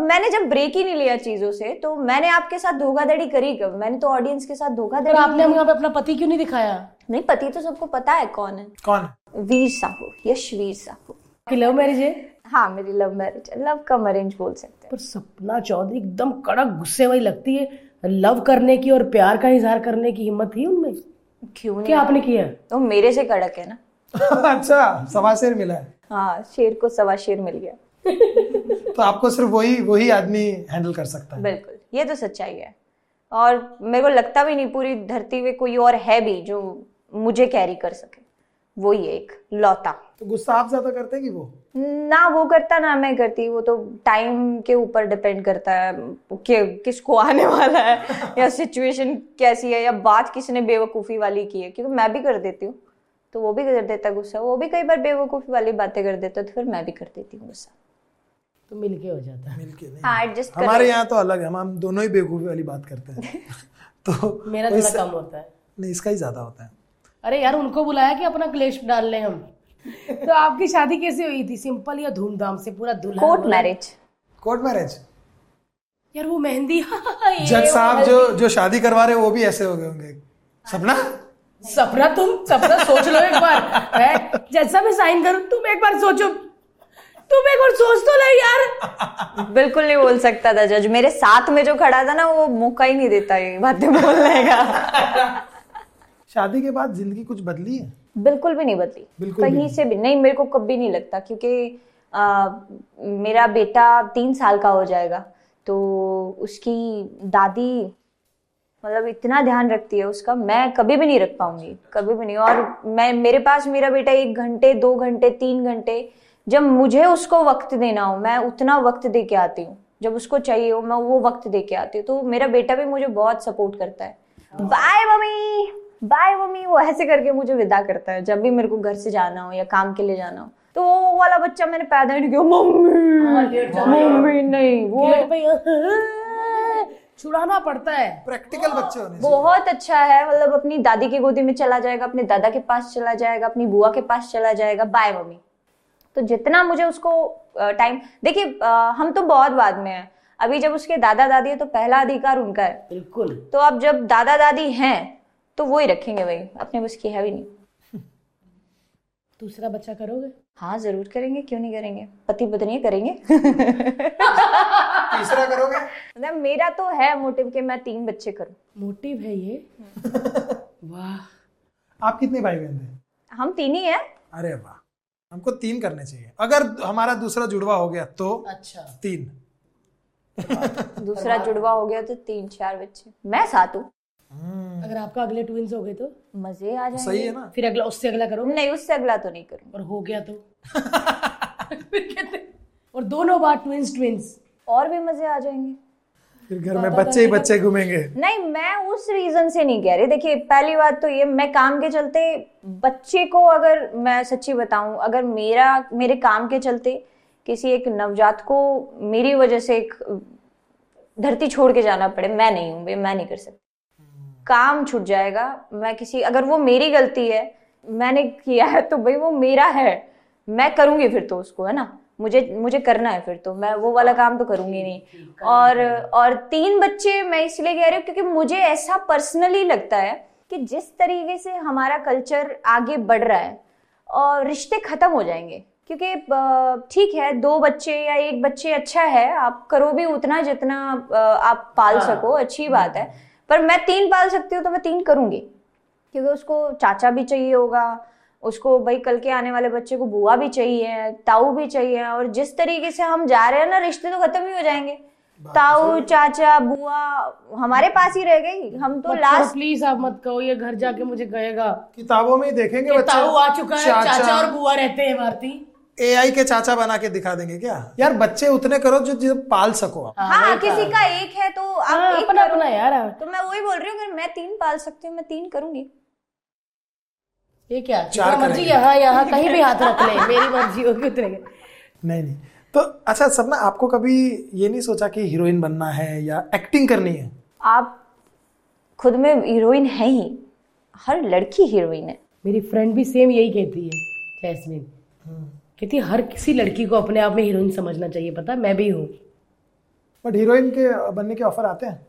मैंने जब ब्रेक ही नहीं लिया चीज़ों से तो मैंने आपके साथ धोखाधड़ी करी कब? मैंने तो ऑडियंस के साथ पर धोखाधड़ी आपने हम यहाँ पे अपना पति क्यों नहीं दिखाया? नहीं पति तो सबको पता है कौन है। कौन? वीर साहू यश वीर साहू। कि लव मैरिज है? हाँ मेरी लव मैरिज है। लव कम अरेंज बोल सकते हैं। पर सपना चौधरी एकदम कड़क गुस्से वाली लगती है। लव करने की और प्यार का इजहार करने की हिम्मत थी उनमें? क्यों नहीं क्या आपने किया? तो मेरे से कड़क है ना। [LAUGHS] अच्छा सवा शेर मिला है। हाँ शेर को सवा शेर मिल गया। [LAUGHS] तो आपको सिर्फ़ वही वही आदमी हैंडल कर सकता है। बिल्कुल ये तो सच्चाई है। और मेरे को लगता भी नहीं पूरी धरती में कोई और है भी जो मुझे कैरी कर सके। वही एक लौता। तो गुस्सा आप ज़्यादा करते हैं कि वो? ना वो करता ना मैं करती वो तो टाइम के ऊपर डिपेंड करता है कि किसको आने वाला है या सिचुएशन कैसी है या बात किसने बेवकूफ़ी वाली की है क्योंकि मैं भी कर देती हूँ। तो वो भी कर देता है गुस्सा। वो भी कई बार बेवकूफ़ी वाली बातें कर देता तो फिर मैं भी कर देती हूँ गुस्सा। तो मिलके हो जाता। है मिलके नहीं। हाँ एडजस्ट हमारे यहाँ तो अलग है हम हम दोनों ही बेवकूफ़ी वाली बात करते हैं। [LAUGHS] तो मेरा थोड़ा कम होता है। नहीं इसका ही ज़्यादा होता है। अरे यार उनको बुलाया कि अपना क्लेश डाल लें हम। [LAUGHS] तो आपकी शादी कैसे हुई थी? सिंपल या धूमधाम से पूरा दुल्हन? कोर्ट मैरिज कोर्ट मैरिज यार वो मेहंदी। [LAUGHS] जज साहब जो जो शादी करवा रहे वो भी ऐसे हो गए होंगे। सपना? सपना तुम सपना सोच लो एक बार। जैसा मैं साइन करूँ तुम एक बार सोचो। तुम एक बार सोच तो लो यार। बिल्कुल नहीं बोल सकता था जज। मेरे साथ में जो खड़ा था ना वो मौका ही नहीं देता ये बातें बोलने का। शादी के बाद ज़िंदगी कुछ बदली है? बिल्कुल भी नहीं बदली। बिल्कुल कहीं से भी। नहीं मेरे को कभी नहीं लगता क्योंकि आ, मेरा बेटा तीन साल का हो जाएगा। तो उसकी दादी मतलब इतना ध्यान रखती है उसका मैं कभी भी नहीं रख पाऊँगी कभी भी नहीं। और मैं मेरे पास मेरा बेटा एक घंटे दो घंटे तीन घंटे जब मुझे उसको वक्त देना हो मैं उतना वक्त दे के आती हूँ। जब उसको चाहिए हो मैं वो वक्त दे के आती हूँ। तो मेरा बेटा भी मुझे बहुत सपोर्ट करता है। बाय मम्मी बाय मम्मी वो ऐसे करके मुझे विदा करता है जब भी मेरे को घर से जाना हो या काम के लिए जाना हो। तो वो वाला बच्चा मैंने पैदा ही नहीं किया। मम्मी! मम्मी नहीं वो छुड़ाना पड़ता है। प्रैक्टिकल बच्चे होने बहुत अच्छा है मतलब अपनी दादी की गोदी में चला जाएगा अपने दादा के पास चला जाएगा अपनी बुआ के पास चला जाएगा बाय मम्मी। तो जितना मुझे उसको टाइम देखिए हम तो बहुत बाद में हैं। अभी जब उसके दादा दादी है तो पहला अधिकार उनका है। बिल्कुल। तो अब जब दादा दादी हैं तो वो ही रखेंगे भाई। अपने बस की है भी नहीं। [LAUGHS] दूसरा बच्चा करोगे? हाँ ज़रूर करेंगे क्यों नहीं करेंगे? पति पत्नी करेंगे। तीसरा करोगे? मतलब मेरा तो है मोटिव कि मैं तीन बच्चे करूँ। मोटिव है ये? [LAUGHS] वाह। आप कितने भाई बहन थे हम तीन ही हैं। अरे वाह। हमको तीन करने चाहिए। अगर हमारा दूसरा जुड़वा हो गया तो अच्छा। तीन। दूसरा [LAUGHS] जुड़वा हो गया तो तीन चार बच्चे। मैं सात हूँ। अगर आपका अगले ट्विंस हो गए तो? मज़े आ जाएँगे। सही है ना? फिर अगला उससे अगला करोगे नहीं उससे अगला तो नहीं करूँगी। और हो गया तो? फिर कहते और दोनों बार ट्विंस ट्विंस और भी मज़े आ जाएँगे। फिर घर में बच्चे ही बच्चे घूमेंगे। नहीं मैं उस रीजन से नहीं कह रही। देखिए पहली बात तो ये मैं काम के चलते बच्चे को अगर मैं सच्ची बताऊँ अगर मेरा मेरे काम के चलते किसी एक नवजात को मेरी वजह से एक धरती छोड़ के जाना पड़े मैं नहीं हूँ मैं नहीं कर सकती। काम छूट जाएगा। मैं किसी अगर वो मेरी गलती है मैंने किया है तो भाई वो मेरा है। मैं करूँगी फिर तो उसको है ना? मुझे मुझे करना है फिर तो। मैं वो वाला काम तो करूँगी नहीं। और और तीन बच्चे मैं इसलिए कह रही हूँ क्योंकि मुझे ऐसा पर्सनली लगता है कि जिस तरीके से हमारा कल्चर आगे बढ़ रहा है और रिश्ते खत्म हो जाएँगे। क्योंकि ठीक है दो बच्चे या एक बच्चे अच्छा है आप करो भी उतना जितना आप पाल सको अच्छी बात है। पर मैं तीन पाल सकती हूँ तो मैं तीन करूँगी। क्योंकि उसको चाचा भी चाहिए होगा उसको भाई कल के आने वाले बच्चे को बुआ भी चाहिए ताऊ भी चाहिए और जिस तरीके से हम जा रहे हैं ना रिश्ते तो खत्म ही हो जाएँगे। ताऊ चाचा बुआ हमारे पास ही रह गई हम तो लास्ट प्लीज़ आप मत कहो ये घर जाके मुझे कहेगा। किताबों में ही देखेंगे ताऊ आ चुका है चाचा। और बुआ रहते हैं भारती एआई के चाचा बना के दिखा देंगे क्या? यार बच्चे उतने करो जो जो पाल सको आप। हाँ किसी का एक है तो आप हाँ, एक अपना अपना यार। तो मैं वही बोल रही हूँ मैं तीन पाल सकती हूँ मैं तीन करूँगी। ये क्या? चार मर्ज़ी यहाँ यहाँ कहीं भी हाथ रख ले मेरी मर्ज़ी होगी उतरेंगे नहीं नहीं। तो अच्छा सपना आपको कभी ये नहीं सोचा कि हीरोइन बनना है या एक्टिंग करनी है? आप खुद में हीरोइन है ही। हर लड़की हीरोइन है। मेरी फ्रेंड भी सेम यही कहती है जैस्मिन। कहती हर किसी लड़की को अपने आप में हीरोइन समझना चाहिए पता मैं भी हूँ। बट हीरोइन के बनने के ऑफ़र आते हैं?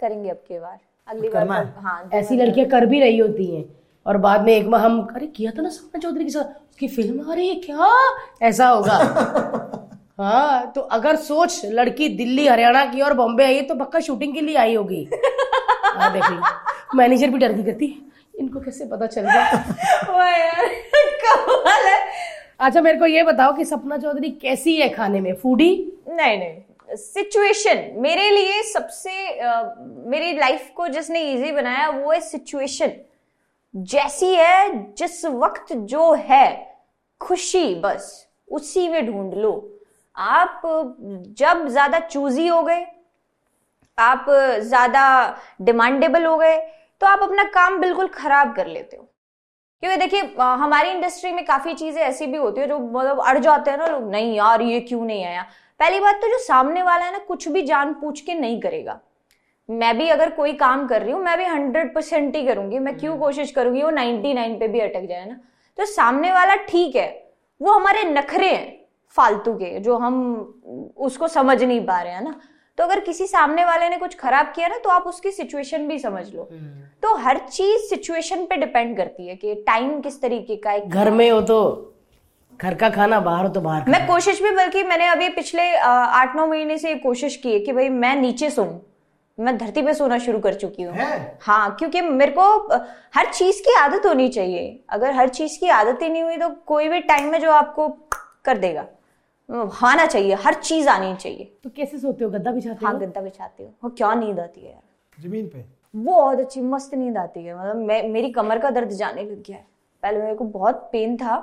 करेंगे अब की बार। अगली बार करना है? तो- हाँ ऐसी लड़कियाँ कर भी रही होती हैं। और बाद में एक बार हम अरे किया था ना सपना चौधरी के साथ? उसकी फ़िल्म अरे ये क्या? ऐसा होगा। [LAUGHS] हाँ तो अगर सोच लड़की दिल्ली हरियाणा की और बॉम्बे आई है तो पक्का शूटिंग के लिए आई होगी। हाँ देख ली। मैनेजर भी डर की करती इनको कैसे पता चल गया? [LAUGHS] यार, कमाल है। अच्छा मेरे को ये बताओ कि सपना चौधरी कैसी है खाने में? फूडी? नहीं नहीं। सिचुएशन। मेरे लिए सबसे मेरी लाइफ को जिसने इजी बनाया, वो है सिचुएशन। जैसी है, जिस वक्त जो है, खुशी बस, उसी में ढूंढ लो। आप जब ज़्यादा चूजी हो गए, आप ज़्यादा डिमांडेबल हो गए तो आप अपना काम बिल्कुल खराब कर लेते हो। क्योंकि देखिए हमारी इंडस्ट्री में काफ़ी चीज़ें ऐसी भी होती है जो मतलब अड़ जाते हैं ना लोग नहीं यार ये क्यों नहीं आया? पहली बात तो जो सामने वाला है ना कुछ भी जान पूछ के नहीं करेगा। मैं भी अगर कोई काम कर रही हूँ मैं भी हंड्रेड परसेंट ही करूँगी। मैं क्यों कोशिश करूँगी वो नाइनटी नाइन पे भी अटक जाए ना? तो सामने वाला ठीक है वो हमारे नखरे हैं फालतू के जो हम उसको समझ नहीं पा रहे हैं ना? तो अगर किसी सामने वाले ने कुछ खराब किया ना तो आप उसकी सिचुएशन भी समझ लो। तो हर चीज़ सिचुएशन पे डिपेंड करती है कि टाइम किस तरीके का है घर में हो तो घर का खाना बाहर हो तो बाहर मैं कोशिश भी बल्कि मैंने अभी पिछले आठ नौ महीने से कोशिश की है कि भाई मैं नीचे सोऊं। मैं धरती पे सोना शुरू कर चुकी हूँ। हाँ? क्योंकि मेरे को हर चीज़ की आदत होनी चाहिए। अगर हर चीज़ की आदत ही नहीं हुई तो कोई भी टाइम में जो आपको कर देगा। आना चाहिए हर चीज़ आनी चाहिए। तो कैसे सोते हो? गद्दा बिछाते हाँ हो? गद्दा बिछाती हूँ। वो क्या नींद आती है यार। ज़मीन पे? बहुत अच्छी मस्त नींद आती है। मतलब मैं मेरी कमर का दर्द जाने लग गया है। पहले मेरे को बहुत पेन था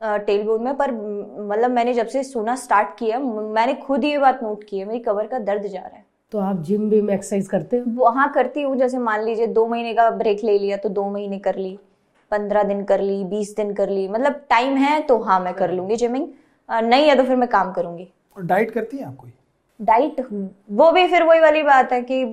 टेल बोन में पर मतलब मैंने जब से सोना स्टार्ट किया मैंने खुद ये बात नोट की है मेरी कमर का दर्द जा रहा है। तो आप जिम भी में एक्सरसाइज करते हो? वहाँ करती हूँ। जैसे मान लीजिए दो महीने का ब्रेक ले लिया तो दो महीने कर ली पंद्रह दिन कर ली बीस दिन कर ली। मतलब टाइम है तो हाँ मैं कर लूँगी जिमिंग नहीं है तो फिर मैं काम करूँगी। और डाइट करती है आप कोई? डाइट वो भी फिर वही वाली बात है कि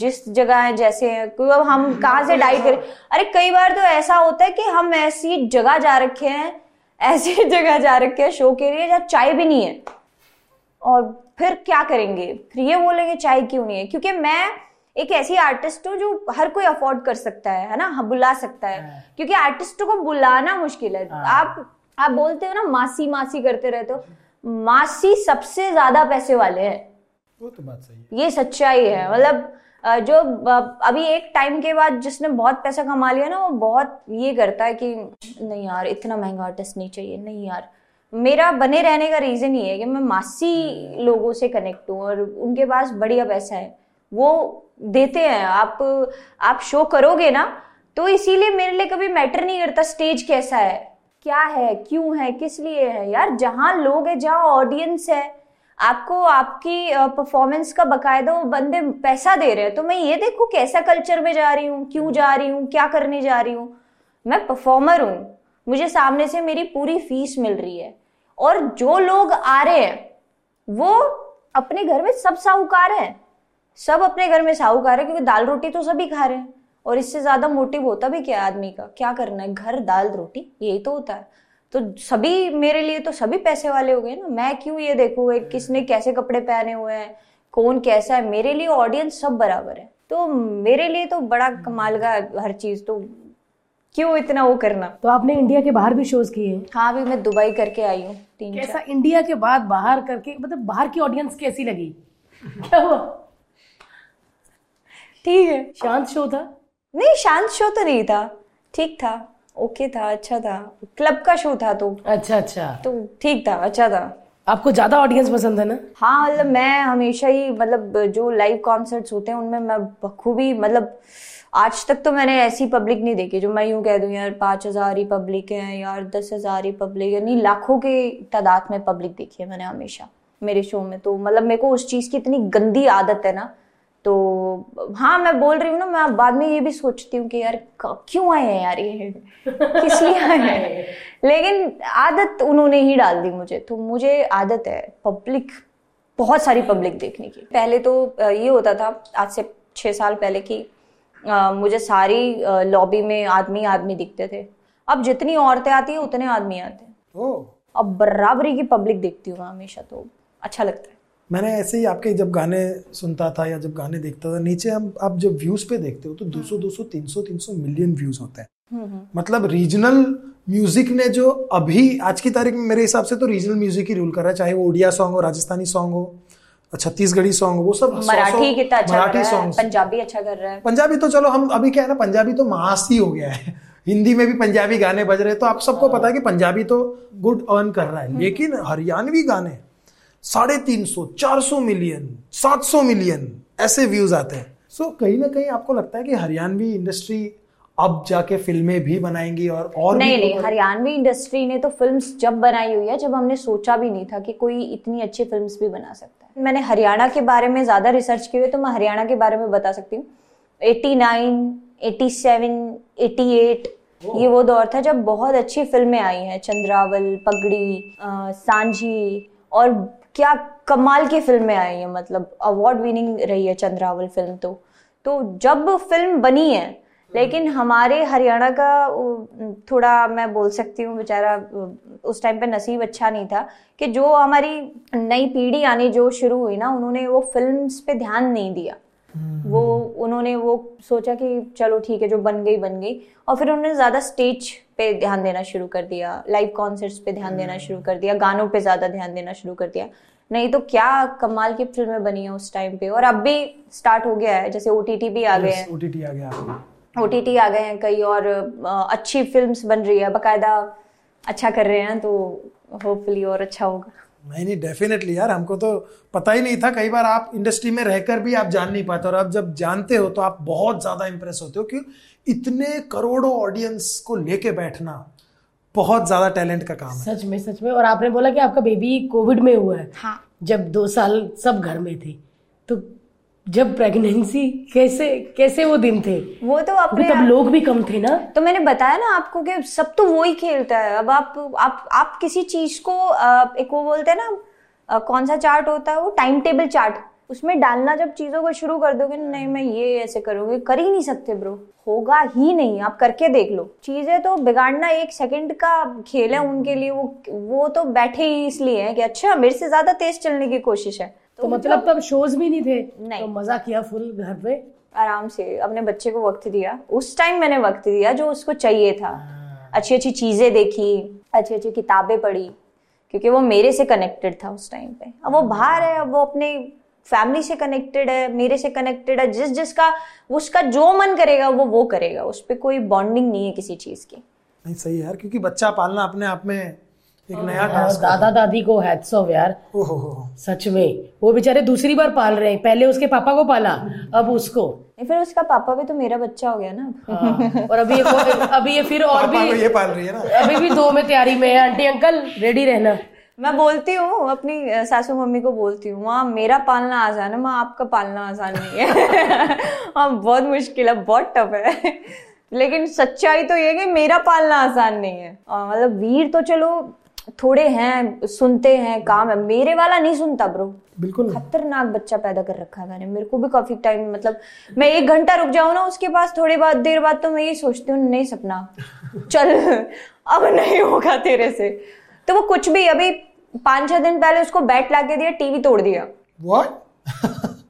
जिस जगह है जैसे है अब हम कहाँ से डाइट करें? अरे कई बार तो ऐसा होता है कि हम ऐसी जगह जा रखे हैं ऐसी [LAUGHS] जगह जा रखे हैं शो के लिए जहाँ चाय भी नहीं है। और फिर क्या करेंगे? फिर ये बोलेंगे चाय क्यों नहीं है? क्योंकि मैं एक ऐसी आर्टिस्ट हूँ जो हर कोई अफोर्ड कर सकता है है ना? हाँ, बुला सकता है। क्योंकि आर्टिस्टों को बुलाना मुश्किल है। आप आप बोलते हो ना मासी मासी करते रहते हो। मासी सबसे ज़्यादा पैसे वाले हैं। वो तो बात सही है। ये सच्चाई है। मतलब जो अभी एक टाइम के बाद जिसने बहुत पैसा कमा लिया ना वो बहुत ये करता है कि नहीं यार इतना महँगा आर्टिस्ट नहीं चाहिए। नहीं यार मेरा बने रहने का रीजन ये है कि मैं मासी लोगों से कनेक्ट हूँ और उनके पास बढ़िया पैसा है। वो देते हैं। आप आप शो करोगे ना तो इसीलिए मेरे लिए कभी मैटर नहीं करता स्टेज कैसा है। क्या है, क्यों है, किस लिए है? यार, जहाँ लोग है, जहाँ ऑडियंस है, आपको आपकी परफॉर्मेंस का बकायदा वो बंदे पैसा दे रहे हैं। तो मैं ये देखूँ कैसा कल्चर में जा रही हूँ, क्यों जा रही हूँ, क्या करने जा रही हूँ? मैं परफॉर्मर हूँ। मुझे सामने से मेरी पूरी फ़ीस मिल रही है। और जो लोग आ रहे हैं, वो अपने घर में सब साहूकार हैं। सब अपने घर में साहूकार है, क्योंकि दाल रोटी तो सभी खा रहे हैं। और इससे ज़्यादा मोटिव होता भी क्या आदमी का? क्या करना है? घर दाल रोटी यही तो होता है। तो सभी मेरे लिए तो सभी पैसे वाले हो गए ना। मैं क्यों ये देखूँ? एक किसने कैसे कपड़े पहने हुए हैं? कौन कैसा है? मेरे लिए ऑडियंस सब बराबर है। तो मेरे लिए तो बड़ा कमाल का हर चीज़। तो क्यों इतना वो करना? तो आपने इंडिया के बाहर भी शोज़ किए हाँ? अभी मैं दुबई करके आई हूँ तीन कैसा? इंडिया के बाद बाहर करके मतलब बाहर की ऑडियंस कैसी लगी? [LAUGHS] क्या हुआ? ठीक है। शांत शो था? नहीं शांत शो तो नहीं था। ठीक था। ओके था अच्छा था। क्लब का शो था तो। अच्छा अच्छा। तो ठीक था अच्छा था। आपको ज़्यादा ऑडियंस पसंद है ना? हाँ मतलब मैं हमेशा ही मतलब जो लाइव कॉन्सर्ट्स होते हैं उनमें मैं बखूबी मतलब आज तक तो मैंने ऐसी पब्लिक नहीं देखी जो मैं यूँ कह दूँ यार पाँच हज़ार ही पब्लिक है यार दस हज़ार ही पब्लिक है। नहीं लाखों के तादाद में पब्लिक देखी है मैंने हमेशा मेरे शो में। तो मतलब मेरे को उस चीज़ की इतनी गंदी आदत है ना तो हाँ मैं बोल रही हूँ ना मैं बाद में ये भी सोचती हूँ कि यार क्यों आए हैं यार ये? किस लिए आए हैं? [LAUGHS] लेकिन आदत उन्होंने ही डाल दी मुझे। तो मुझे आदत है पब्लिक बहुत सारी पब्लिक देखने की। पहले तो ये होता था आज से छह साल पहले की मुझे सारी लॉबी में आदमी आदमी दिखते थे। अब जितनी औरतें आती हैं उतने आदमी आते हैं। अब बराबरी की पब्लिक देखती हूँ हमेशा तो। अच्छा लगता है। मैंने ऐसे ही आपके जब गाने सुनता था या जब गाने देखता था नीचे हम आप जब व्यूज़ पे देखते हो तो 200 200 300 300 मिलियन व्यूज़ होते हैं। हम्म, हम्म। मतलब रीजनल म्यूज़िक ने जो अभी आज की तारीख में मेरे हिसाब से तो रीजनल म्यूज़िक ही रूल कर रहा है चाहे वो ओडिया सॉन्ग हो राजस्थानी सॉन्ग हो छत्तीसगढ़ी सॉन्ग वो सब मराठी कितना अच्छा मराठी सॉन्ग पंजाबी अच्छा कर रहा है। पंजाबी तो चलो हम अभी क्या है ना पंजाबी तो मास ही हो गया है। हिंदी में भी पंजाबी गाने बज रहे हैं तो आप सबको पता है कि पंजाबी तो गुड अर्न कर रहा है। हम्म। लेकिन हरियाणवी गाने साढ़े तीन सौ चार सौ मिलियन सात सौ मिलियन ऐसे व्यूज़ आते हैं। सो so, कहीं ना कहीं आपको लगता है कि हरियाणवी इंडस्ट्री अब जाके फ़िल्में भी बनाएँगी और और नहीं नहीं हरियाणवी इंडस्ट्री ने तो फिल्म्स जब बनाई हुई है जब हमने सोचा भी नहीं था कि कोई इतनी अच्छी फिल्म्स भी बना सकता है। मैंने हरियाणा के बारे में ज़्यादा रिसर्च की हुई तो मैं हरियाणा के बारे में बता सकती हूँ। Eighty nine eighty seven eighty eight ये वो दौर था जब बहुत अच्छी फ़िल्में आई हैं चंद्रावल पगड़ी सांझी और क्या कमाल की फ़िल्में आई है मतलब अवार्ड विनिंग रही है चंद्रावल फ़िल्म तो। तो जब फ़िल्म बनी है, लेकिन हमारे हरियाणा का थोड़ा मैं बोल सकती हूँ, बेचारा उस टाइम पे नसीब अच्छा नहीं था कि जो हमारी नई पीढ़ी आनी जो शुरू हुई ना, उन्होंने वो फिल्म्स पे ध्यान नहीं दिया। वो उन्होंने वो सोचा कि चलो ठीक है जो बन गई बन गई। और फिर उन्होंने ज़्यादा स्टेज पे ध्यान देना शुरू कर दिया लाइव कॉन्सर्ट्स पे ध्यान देना शुरू कर दिया गानों पे ज़्यादा ध्यान देना शुरू कर दिया। नहीं तो क्या कमाल की फ़िल्में बनी है उस टाइम पे। और अब भी स्टार्ट हो गया है जैसे ओटीटी भी आ गए हैं। ओटीटी आ गया। ओटीटी आ गए हैं कई और अच्छी फिल्म्स बन रही है। बकायदा अच्छा कर रहे हैं तो होपफुली और अच्छा होगा। नहीं नहीं डेफिनेटली यार हमको तो पता ही नहीं था। कई बार आप इंडस्ट्री में रहकर भी आप जान नहीं पाते और आप जब जानते हो तो आप बहुत ज़्यादा इंप्रेस होते हो क्यों इतने करोड़ों ऑडियंस को लेके बैठना बहुत ज़्यादा टैलेंट का काम है। सच में सच में। और आपने बोला कि आपका बेबी कोविड में हुआ है। हाँ। जब दो साल सब घर में थे तो जब प्रेगनेंसी कैसे कैसे वो दिन थे? वो तो अपने तब लोग भी कम थे ना? तो मैंने बताया ना आपको कि सब तो वो ही खेलता है। अब आप आप आप किसी चीज़ को एक वो बोलते हैं ना कौन सा चार्ट होता है वो? टाइम टेबल चार्ट उसमें डालना जब चीज़ों को शुरू कर दोगे नहीं मैं ये ऐसे करूँगी। कर ही नहीं सकते ब्रो होगा ही नहीं। आप करके देख लो। चीज़ें तो बिगाड़ना एक सेकंड का खेल है उनके लिए। वो वो तो बैठे ही इसलिए है कि अच्छा मेरे से ज़्यादा तेज चलने की कोशिश है। तो, तो मतलब तब शोज़ भी नहीं थे नहीं। तो मज़ा किया फुल घर पे। आराम से अपने बच्चे को वक्त दिया। उस टाइम मैंने वक्त दिया जो उसको चाहिए था। हाँ। अच्छी अच्छी चीज़ें देखी अच्छी अच्छी किताबें पढ़ी क्योंकि वो मेरे से कनेक्टेड था उस टाइम पे। अब वो बाहर है अब वो अपने फैमिली से कनेक्टेड है मेरे से कनेक्टेड है जिस जिसका उसका जो मन करेगा वो वो करेगा। उस पर कोई बॉन्डिंग नहीं है किसी चीज़ की। नहीं सही है यार क्योंकि बच्चा पालना अपने आप में एक नया टास्क दादा दादी को हैट्स ऑफ़ यार। सच में। वो बेचारे दूसरी बार पाल रहे हैं। पहले उसके पापा को पाला अब उसको। नहीं फिर उसका पापा भी तो मेरा बच्चा हो गया ना। हाँ। और अभी ये अभी ये फिर और भी ये पाल रही है ना। अभी भी दो में तैयारी में है। आंटी अंकल रेडी रहना। मैं बोलती हूँ अपनी सासू मम्मी को बोलती हूँ वहाँ मेरा पालना आसान है वहाँ आपका पालना आसान नहीं है। वहाँ [LAUGHS] बहुत मुश्किल है बहुत टफ है। लेकिन सच्चाई तो ये कि मेरा पालना आसान नहीं है। मतलब वीर तो चलो थोड़े हैं सुनते हैं काम है। मेरे वाला नहीं सुनता ब्रो बिल्कुल। खतरनाक बच्चा पैदा कर रखा है मैंने। मेरे को भी काफ़ी टाइम मतलब मैं एक घंटा रुक जाऊँ ना उसके पास थोड़ी बात देर बाद तो मैं ये सोचती हूँ नहीं सपना [LAUGHS] चल अब नहीं होगा तेरे से। तो वो कुछ भी अभी पाँच छह दिन पहले उसको बैट ला के दिया टीवी तोड़ दिया। What?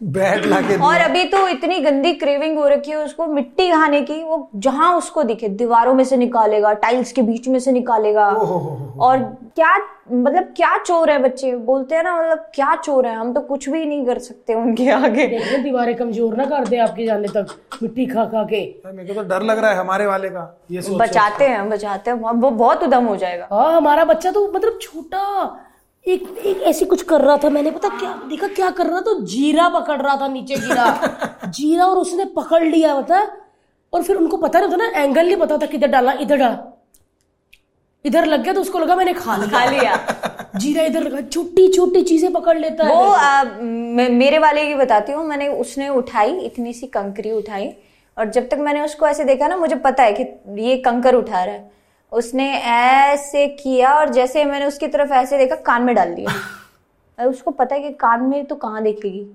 बैट लाके और अभी तो इतनी गंदी क्रेविंग हो रखी है उसको मिट्टी खाने की वो जहाँ उसको दिखे दीवारों में से निकालेगा टाइल्स के बीच में से निकालेगा। और क्या मतलब क्या चोर है बच्चे? बोलते हैं ना मतलब क्या चोर है? हम तो कुछ भी नहीं कर सकते उनके आगे। दीवारें कमज़ोर ना कर दे आपके जाने तक मिट्टी खा खा के। मेरे को तो डर लग रहा है हमारे वाले का ये बचाते हैं बचाते हैं वो बहुत उदम हो जाएगा। हाँ हमारा बच्चा तो मतलब छोटा एक एक ऐसी कुछ कर रहा था मैंने पता क्या देखा क्या कर रहा तो जीरा पकड़ रहा था नीचे गिरा [LAUGHS] जीरा और उसने पकड़ लिया बता और फिर उनको पता नहीं था ना एंगल नहीं पता था किधर डाला इधर डाला। इधर लग गया तो उसको लगा मैंने खा लिया। खा लिया। [LAUGHS] जीरा इधर लगा छोटी छोटी चीज़ें पकड़ लेता है। वो आ, मे- मेरे वाले की बताती हूँ मैंने उसने उठाई इतनी सी कंकरी उठाई और जब तक मैंने उसको ऐसे देखा ना मुझे पता है कि ये कंकर उठा रहा है। उसने ऐसे किया और जैसे मैंने उसकी तरफ़ ऐसे देखा कान में डाल दिया। [LAUGHS] उसको पता है कि कान में तो कहाँ देखेगी?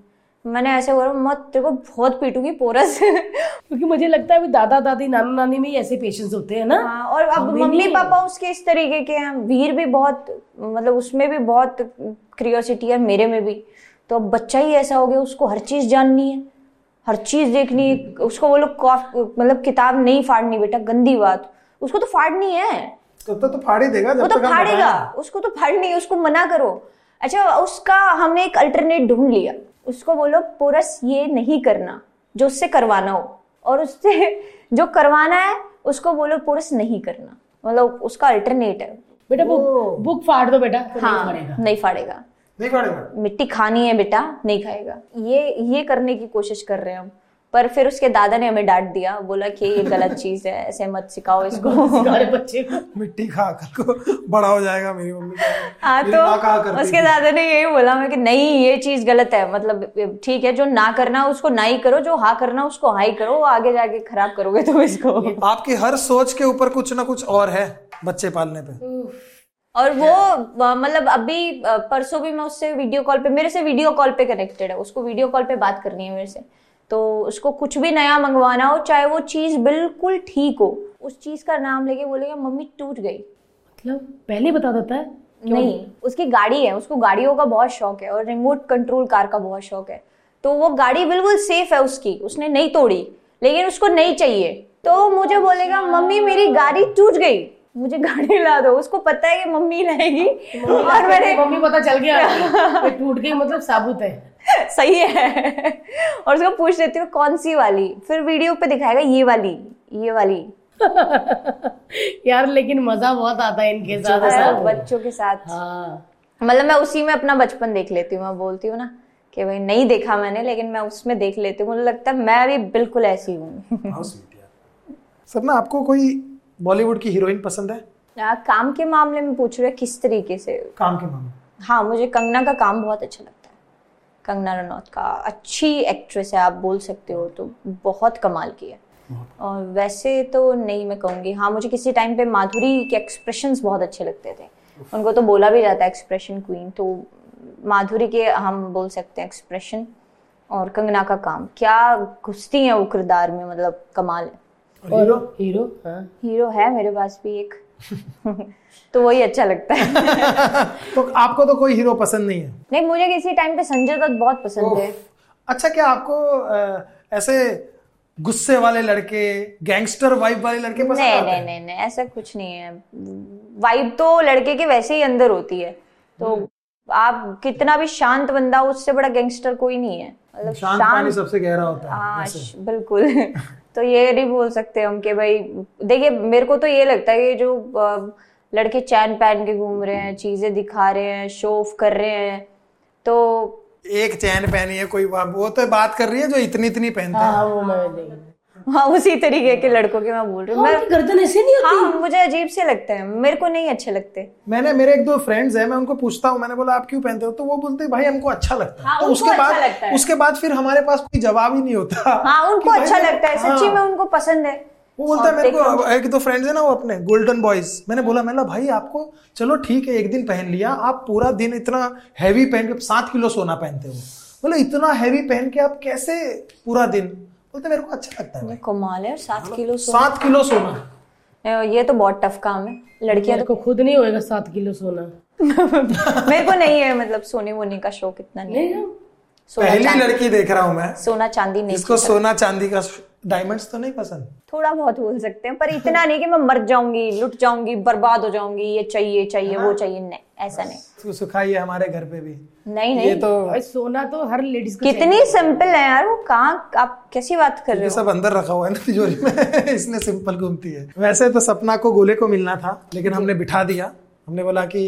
मैंने ऐसे बोला मत तेरे को बहुत पीटूँगी पोरस। [LAUGHS] क्योंकि मुझे लगता है दादा दादी नाना नानी में ही ऐसे पेशेंट्स होते हैं ना। हाँ, और अब मम्मी पापा उसके इस तरीके के हैं। वीर भी बहुत मतलब उसमें भी बहुत क्रियोसिटी है मेरे में भी। तो अब बच्चा ही ऐसा हो गया उसको हर चीज़ जाननी है। हर चीज़ देखनी है। उसको बोलो कॉफ- मतलब किताब नहीं फाड़नी बेटा गंदी बात। उसको तो फाड़नी है। तो तो, तो फाड़ ही देगा वो तो फाड़ेगा। उसको तो फाड़नी है उसको मना करो। अच्छा उसका हमने एक अल्टरनेट ढूंढ लिया। उसको बोलो पुरस ये नहीं करना जो उससे करवाना हो। और उससे [LAUGHS] जो करवाना है उसको बोलो पुरस नहीं करना। मतलब उसका अल्टरनेट है। बेटा बुक बुक फाड़ दो बेटा तो नहीं हाँ फाड़ेगा। नहीं फाड़ेगा। नहीं फाड़ेगा। मिट्टी खानी है बेटा नहीं खाएगा। ये ये करने की कोशिश कर रहे हैं हम। पर फिर उसके दादा ने हमें डांट दिया बोला कि ये गलत [LAUGHS] चीज़ है ऐसे मत सिखाओ इसको। सारे बच्चे को। मिट्टी खा कर को बड़ा हो जाएगा मेरी मम्मी हाँ तो उसके दादा ने यही बोला मैं कि नहीं ये चीज़ गलत है मतलब ठीक है जो ना करना उसको ना ही करो जो हाँ करना उसको हाँ ही करो आगे जाके खराब करोगे तुम इसको। आपकी हर सोच के ऊपर कुछ ना कुछ और है बच्चे पालने पे। और वो मतलब अभी परसों भी मैं उससे वीडियो कॉल पे मेरे से वीडियो कॉल पे कनेक्टेड है उसको वीडियो कॉल पे बात करनी है मेरे से। तो उसको कुछ भी नया मंगवाना हो चाहे वो चीज़ बिल्कुल ठीक हो उस चीज़ का नाम लेके बोलेगा मम्मी टूट गई। मतलब पहले बता देता है नहीं उसकी गाड़ी है उसको गाड़ियों का बहुत शौक है और रिमोट कंट्रोल कार का बहुत शौक है। तो वो गाड़ी बिल्कुल सेफ़ है उसकी उसने नहीं तोड़ी लेकिन उसको नहीं चाहिए। तो मुझे बोलेगा मम्मी मेरी गाड़ी टूट गई मुझे गाड़ी ला दो। उसको पता है कि मम्मी लाएगी और मैंने मम्मी पता चल गया [LAUGHS] टूट गई मतलब साबुत है। [LAUGHS] सही है। और उसको पूछ लेती हूँ कौन सी वाली? फिर वीडियो पे दिखाएगा ये वाली ये वाली. [LAUGHS] यार लेकिन मज़ा बहुत आता है इनके साथ। हाँ, बच्चों के साथ। हाँ। मतलब मैं उसी में अपना बचपन देख लेती हूँ मैं बोलती हूँ ना कि भाई नहीं देखा मैंने लेकिन मैं उसमें देख लेती हूँ। मुझे लगता है मैं भी बिल्कुल ऐसी हूँ। यार। सपना आपको कोई बॉलीवुड की हीरोइन पसंद है? आ, काम के मामले में पूछ रहे किस तरीके से? काम के मामले हाँ मुझे कंगना का काम बहुत अच्छा लगता है। कंगना रनौत का। अच्छी एक्ट्रेस है आप बोल सकते हो तो बहुत कमाल की है। और वैसे तो नहीं मैं कहूँगी। हाँ मुझे किसी टाइम पे माधुरी के एक्सप्रेशंस बहुत अच्छे लगते थे। उनको तो बोला भी जाता है एक्सप्रेशन क्वीन तो माधुरी के हम बोल सकते हैं एक्सप्रेशन और कंगना का काम। क्या घुसती है वो किरदार में मतलब कमाल है। और हीरो? हीरो हाँ। हीरो है मेरे पास भी एक। [LAUGHS] तो वही अच्छा लगता है। [LAUGHS] तो आपको तो कोई हीरो पसंद नहीं है? नहीं मुझे किसी टाइम पे संजय दत्त बहुत पसंद है। अच्छा क्या आपको ऐसे गुस्से वाले लड़के गैंगस्टर वाइब वाले लड़के पसंद नहीं नहीं नहीं नहीं ऐसा कुछ नहीं है। वाइब तो लड़के के वैसे ही अंदर होती है। तो आप कितना भी शांत बंदा हो उससे बड़ा गैंगस्टर कोई नहीं है। मतलब शांत पानी सबसे गहरा होता है हाँ बिल्कुल। [LAUGHS] तो ये नहीं बोल सकते हम कि भाई देखिए मेरे को तो ये लगता है कि जो लड़के चैन पहन के घूम रहे हैं चीज़ें दिखा रहे हैं शो ऑफ़ कर रहे हैं तो एक चैन पहनी है कोई बात वो तो बात कर रही है जो इतनी इतनी पहनता है। हाँ वो मैं नहीं हाँ उसी तरीके के लड़कों के मैं बोल रही हूँ। हाँ, गर्दन ऐसे नहीं होती? हाँ मुझे अजीब से लगते हैं। मेरे को नहीं अच्छे लगते। मैंने मेरे एक दो फ्रेंड्स हैं मैं उनको पूछता हूँ मैंने बोला आप क्यों पहनते हो? तो वो बोलते भाई हमको अच्छा लगता है। हाँ, तो उसके अच्छा बाद उसके बाद फिर हमारे पास कोई जवाब ही नहीं होता हाँ उनको अच्छा लगता है हाँ। सच्ची में उनको पसंद है। वो बोलता है मेरे को एक दो फ्रेंड्स है ना वो अपने गोल्डन बॉयज़ मैंने बोला मैं भाई आपको चलो ठीक है एक दिन पहन लिया आप पूरा दिन इतना हैवी पहन के सात किलो सोना पहनते हो। बोले इतना हैवी पहन के आप कैसे पूरा दिन? बोलते मेरे को अच्छा लगता है कमाल है सात किलो सात किलो सोना। ये तो बहुत टफ काम है। लड़कियाँ तो खुद नहीं होएगा सात किलो सोना। [LAUGHS] मेरे को नहीं है मतलब सोने वोने का शौक इतना नहीं नहीं सोना पहली लड़की देख रहा हूँ मैं। सोना चांदी नहीं इसको सोना चांदी का डायमंड्स तो नहीं पसंद? थोड़ा बहुत बोल सकते हैं पर इतना नहीं कि मैं मर जाऊँगी लुट जाऊँगी बर्बाद हो जाऊँगी ये चाहिए चाहिए वो चाहिए नहीं ऐसा नहीं। तो सुखाई है हमारे घर पे भी। नहीं नहीं। ये तो सोना तो हर लेडीज़ को कितनी सिंपल है यार वो कहाँ आप कैसी बात कर रहे हो? सब अंदर रखा हुआ है ना तिजोरी में [LAUGHS] इसने सिंपल घूमती है। वैसे तो सपना को गोले को मिलना था लेकिन हमने बिठा दिया। हमने बोला कि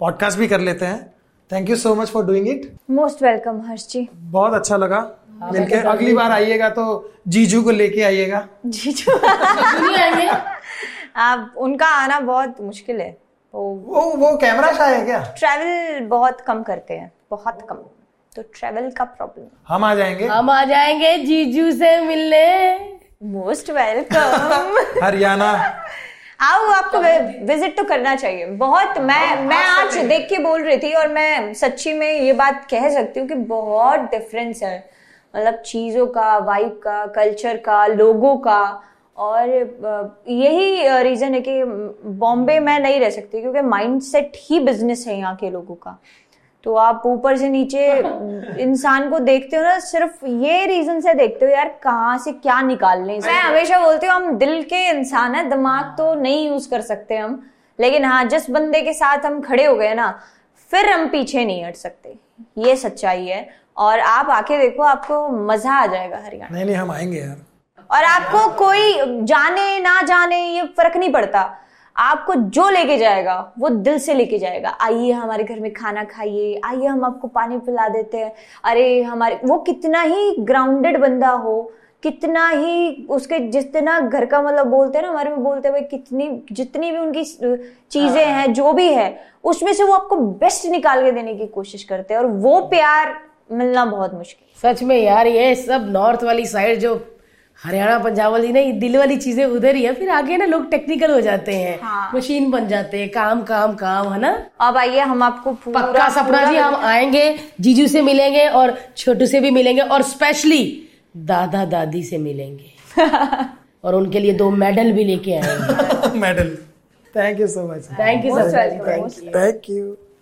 पॉडकास्ट भी कर लेते हैं। Thank you so much for doing it most welcome Harsh ji. बहुत अच्छा लगा। मिलके अगली बार आइएगा तो जीजू को लेके आइएगा। जीजू। नहीं आएँगे [LAUGHS] आप उनका आना बहुत मुश्किल है। वो वो वो कैमरा शाह है क्या? ट्रैवल बहुत कम करते हैं बहुत कम। तो ट्रैवल का प्रॉब्लम। हम आ जाएँगे। हम आ जाएँगे जीजू से मिलने। Most welcome [LAUGHS] Haryana. आओ आपको विज़िट तो करना चाहिए। बहुत मैं मैं आज देख के बोल रही थी और मैं सच्ची में ये बात कह सकती हूँ कि बहुत डिफरेंस है। मतलब चीज़ों का वाइब का कल्चर का लोगों का। और यही रीज़न है कि बॉम्बे में नहीं रह सकती क्योंकि माइंडसेट ही बिज़नेस है यहाँ के लोगों का। तो आप ऊपर से नीचे [LAUGHS] इंसान को देखते हो ना सिर्फ़ ये रीजन से देखते हो यार कहाँ से क्या निकाल लें मैं हमेशा बोलती हूँ हम दिल के इंसान है दिमाग तो नहीं यूज़ कर सकते हम। लेकिन हाँ जिस बंदे के साथ हम खड़े हो गए ना फिर हम पीछे नहीं हट सकते। ये सच्चाई है। और आप आके देखो आपको मज़ा आ जाएगा हरियाणा। नहीं नहीं हम आएँगे यार। और आपको कोई जाने ना जाने ये फ़र्क नहीं पड़ता। आपको जो लेके जाएगा वो दिल से लेके जाएगा। आइए हमारे घर में खाना खाइए आइए हम आपको पानी पिला देते हैं। अरे हमारे वो कितना ही ग्राउंडेड बंदा हो कितना ही उसके जितना घर का मतलब बोलते हैं ना हमारे में बोलते हैं भाई कितनी जितनी भी उनकी चीज़ें हैं। जो भी है उसमें से वो आपको बेस्ट निकाल के देने की कोशिश करते हैं। और वो प्यार मिलना बहुत मुश्किल। सच में यार ये सब नॉर्थ वाली साइड जो हरियाणा पंजाब वाली ना दिल वाली चीज़ें उधर ही है फिर आगे ना लोग टेक्निकल हो जाते हैं हाँ। मशीन बन जाते हैं काम काम काम है ना? अब आइए हम आपको पूरा पक्का सपना जी हम आएँगे जीजू से मिलेंगे और छोटू से भी मिलेंगे और स्पेशली दादा दादी से मिलेंगे। [LAUGHS] और उनके लिए दो मेडल भी लेके आएँगे। Medal thank you so much thank you so much thank you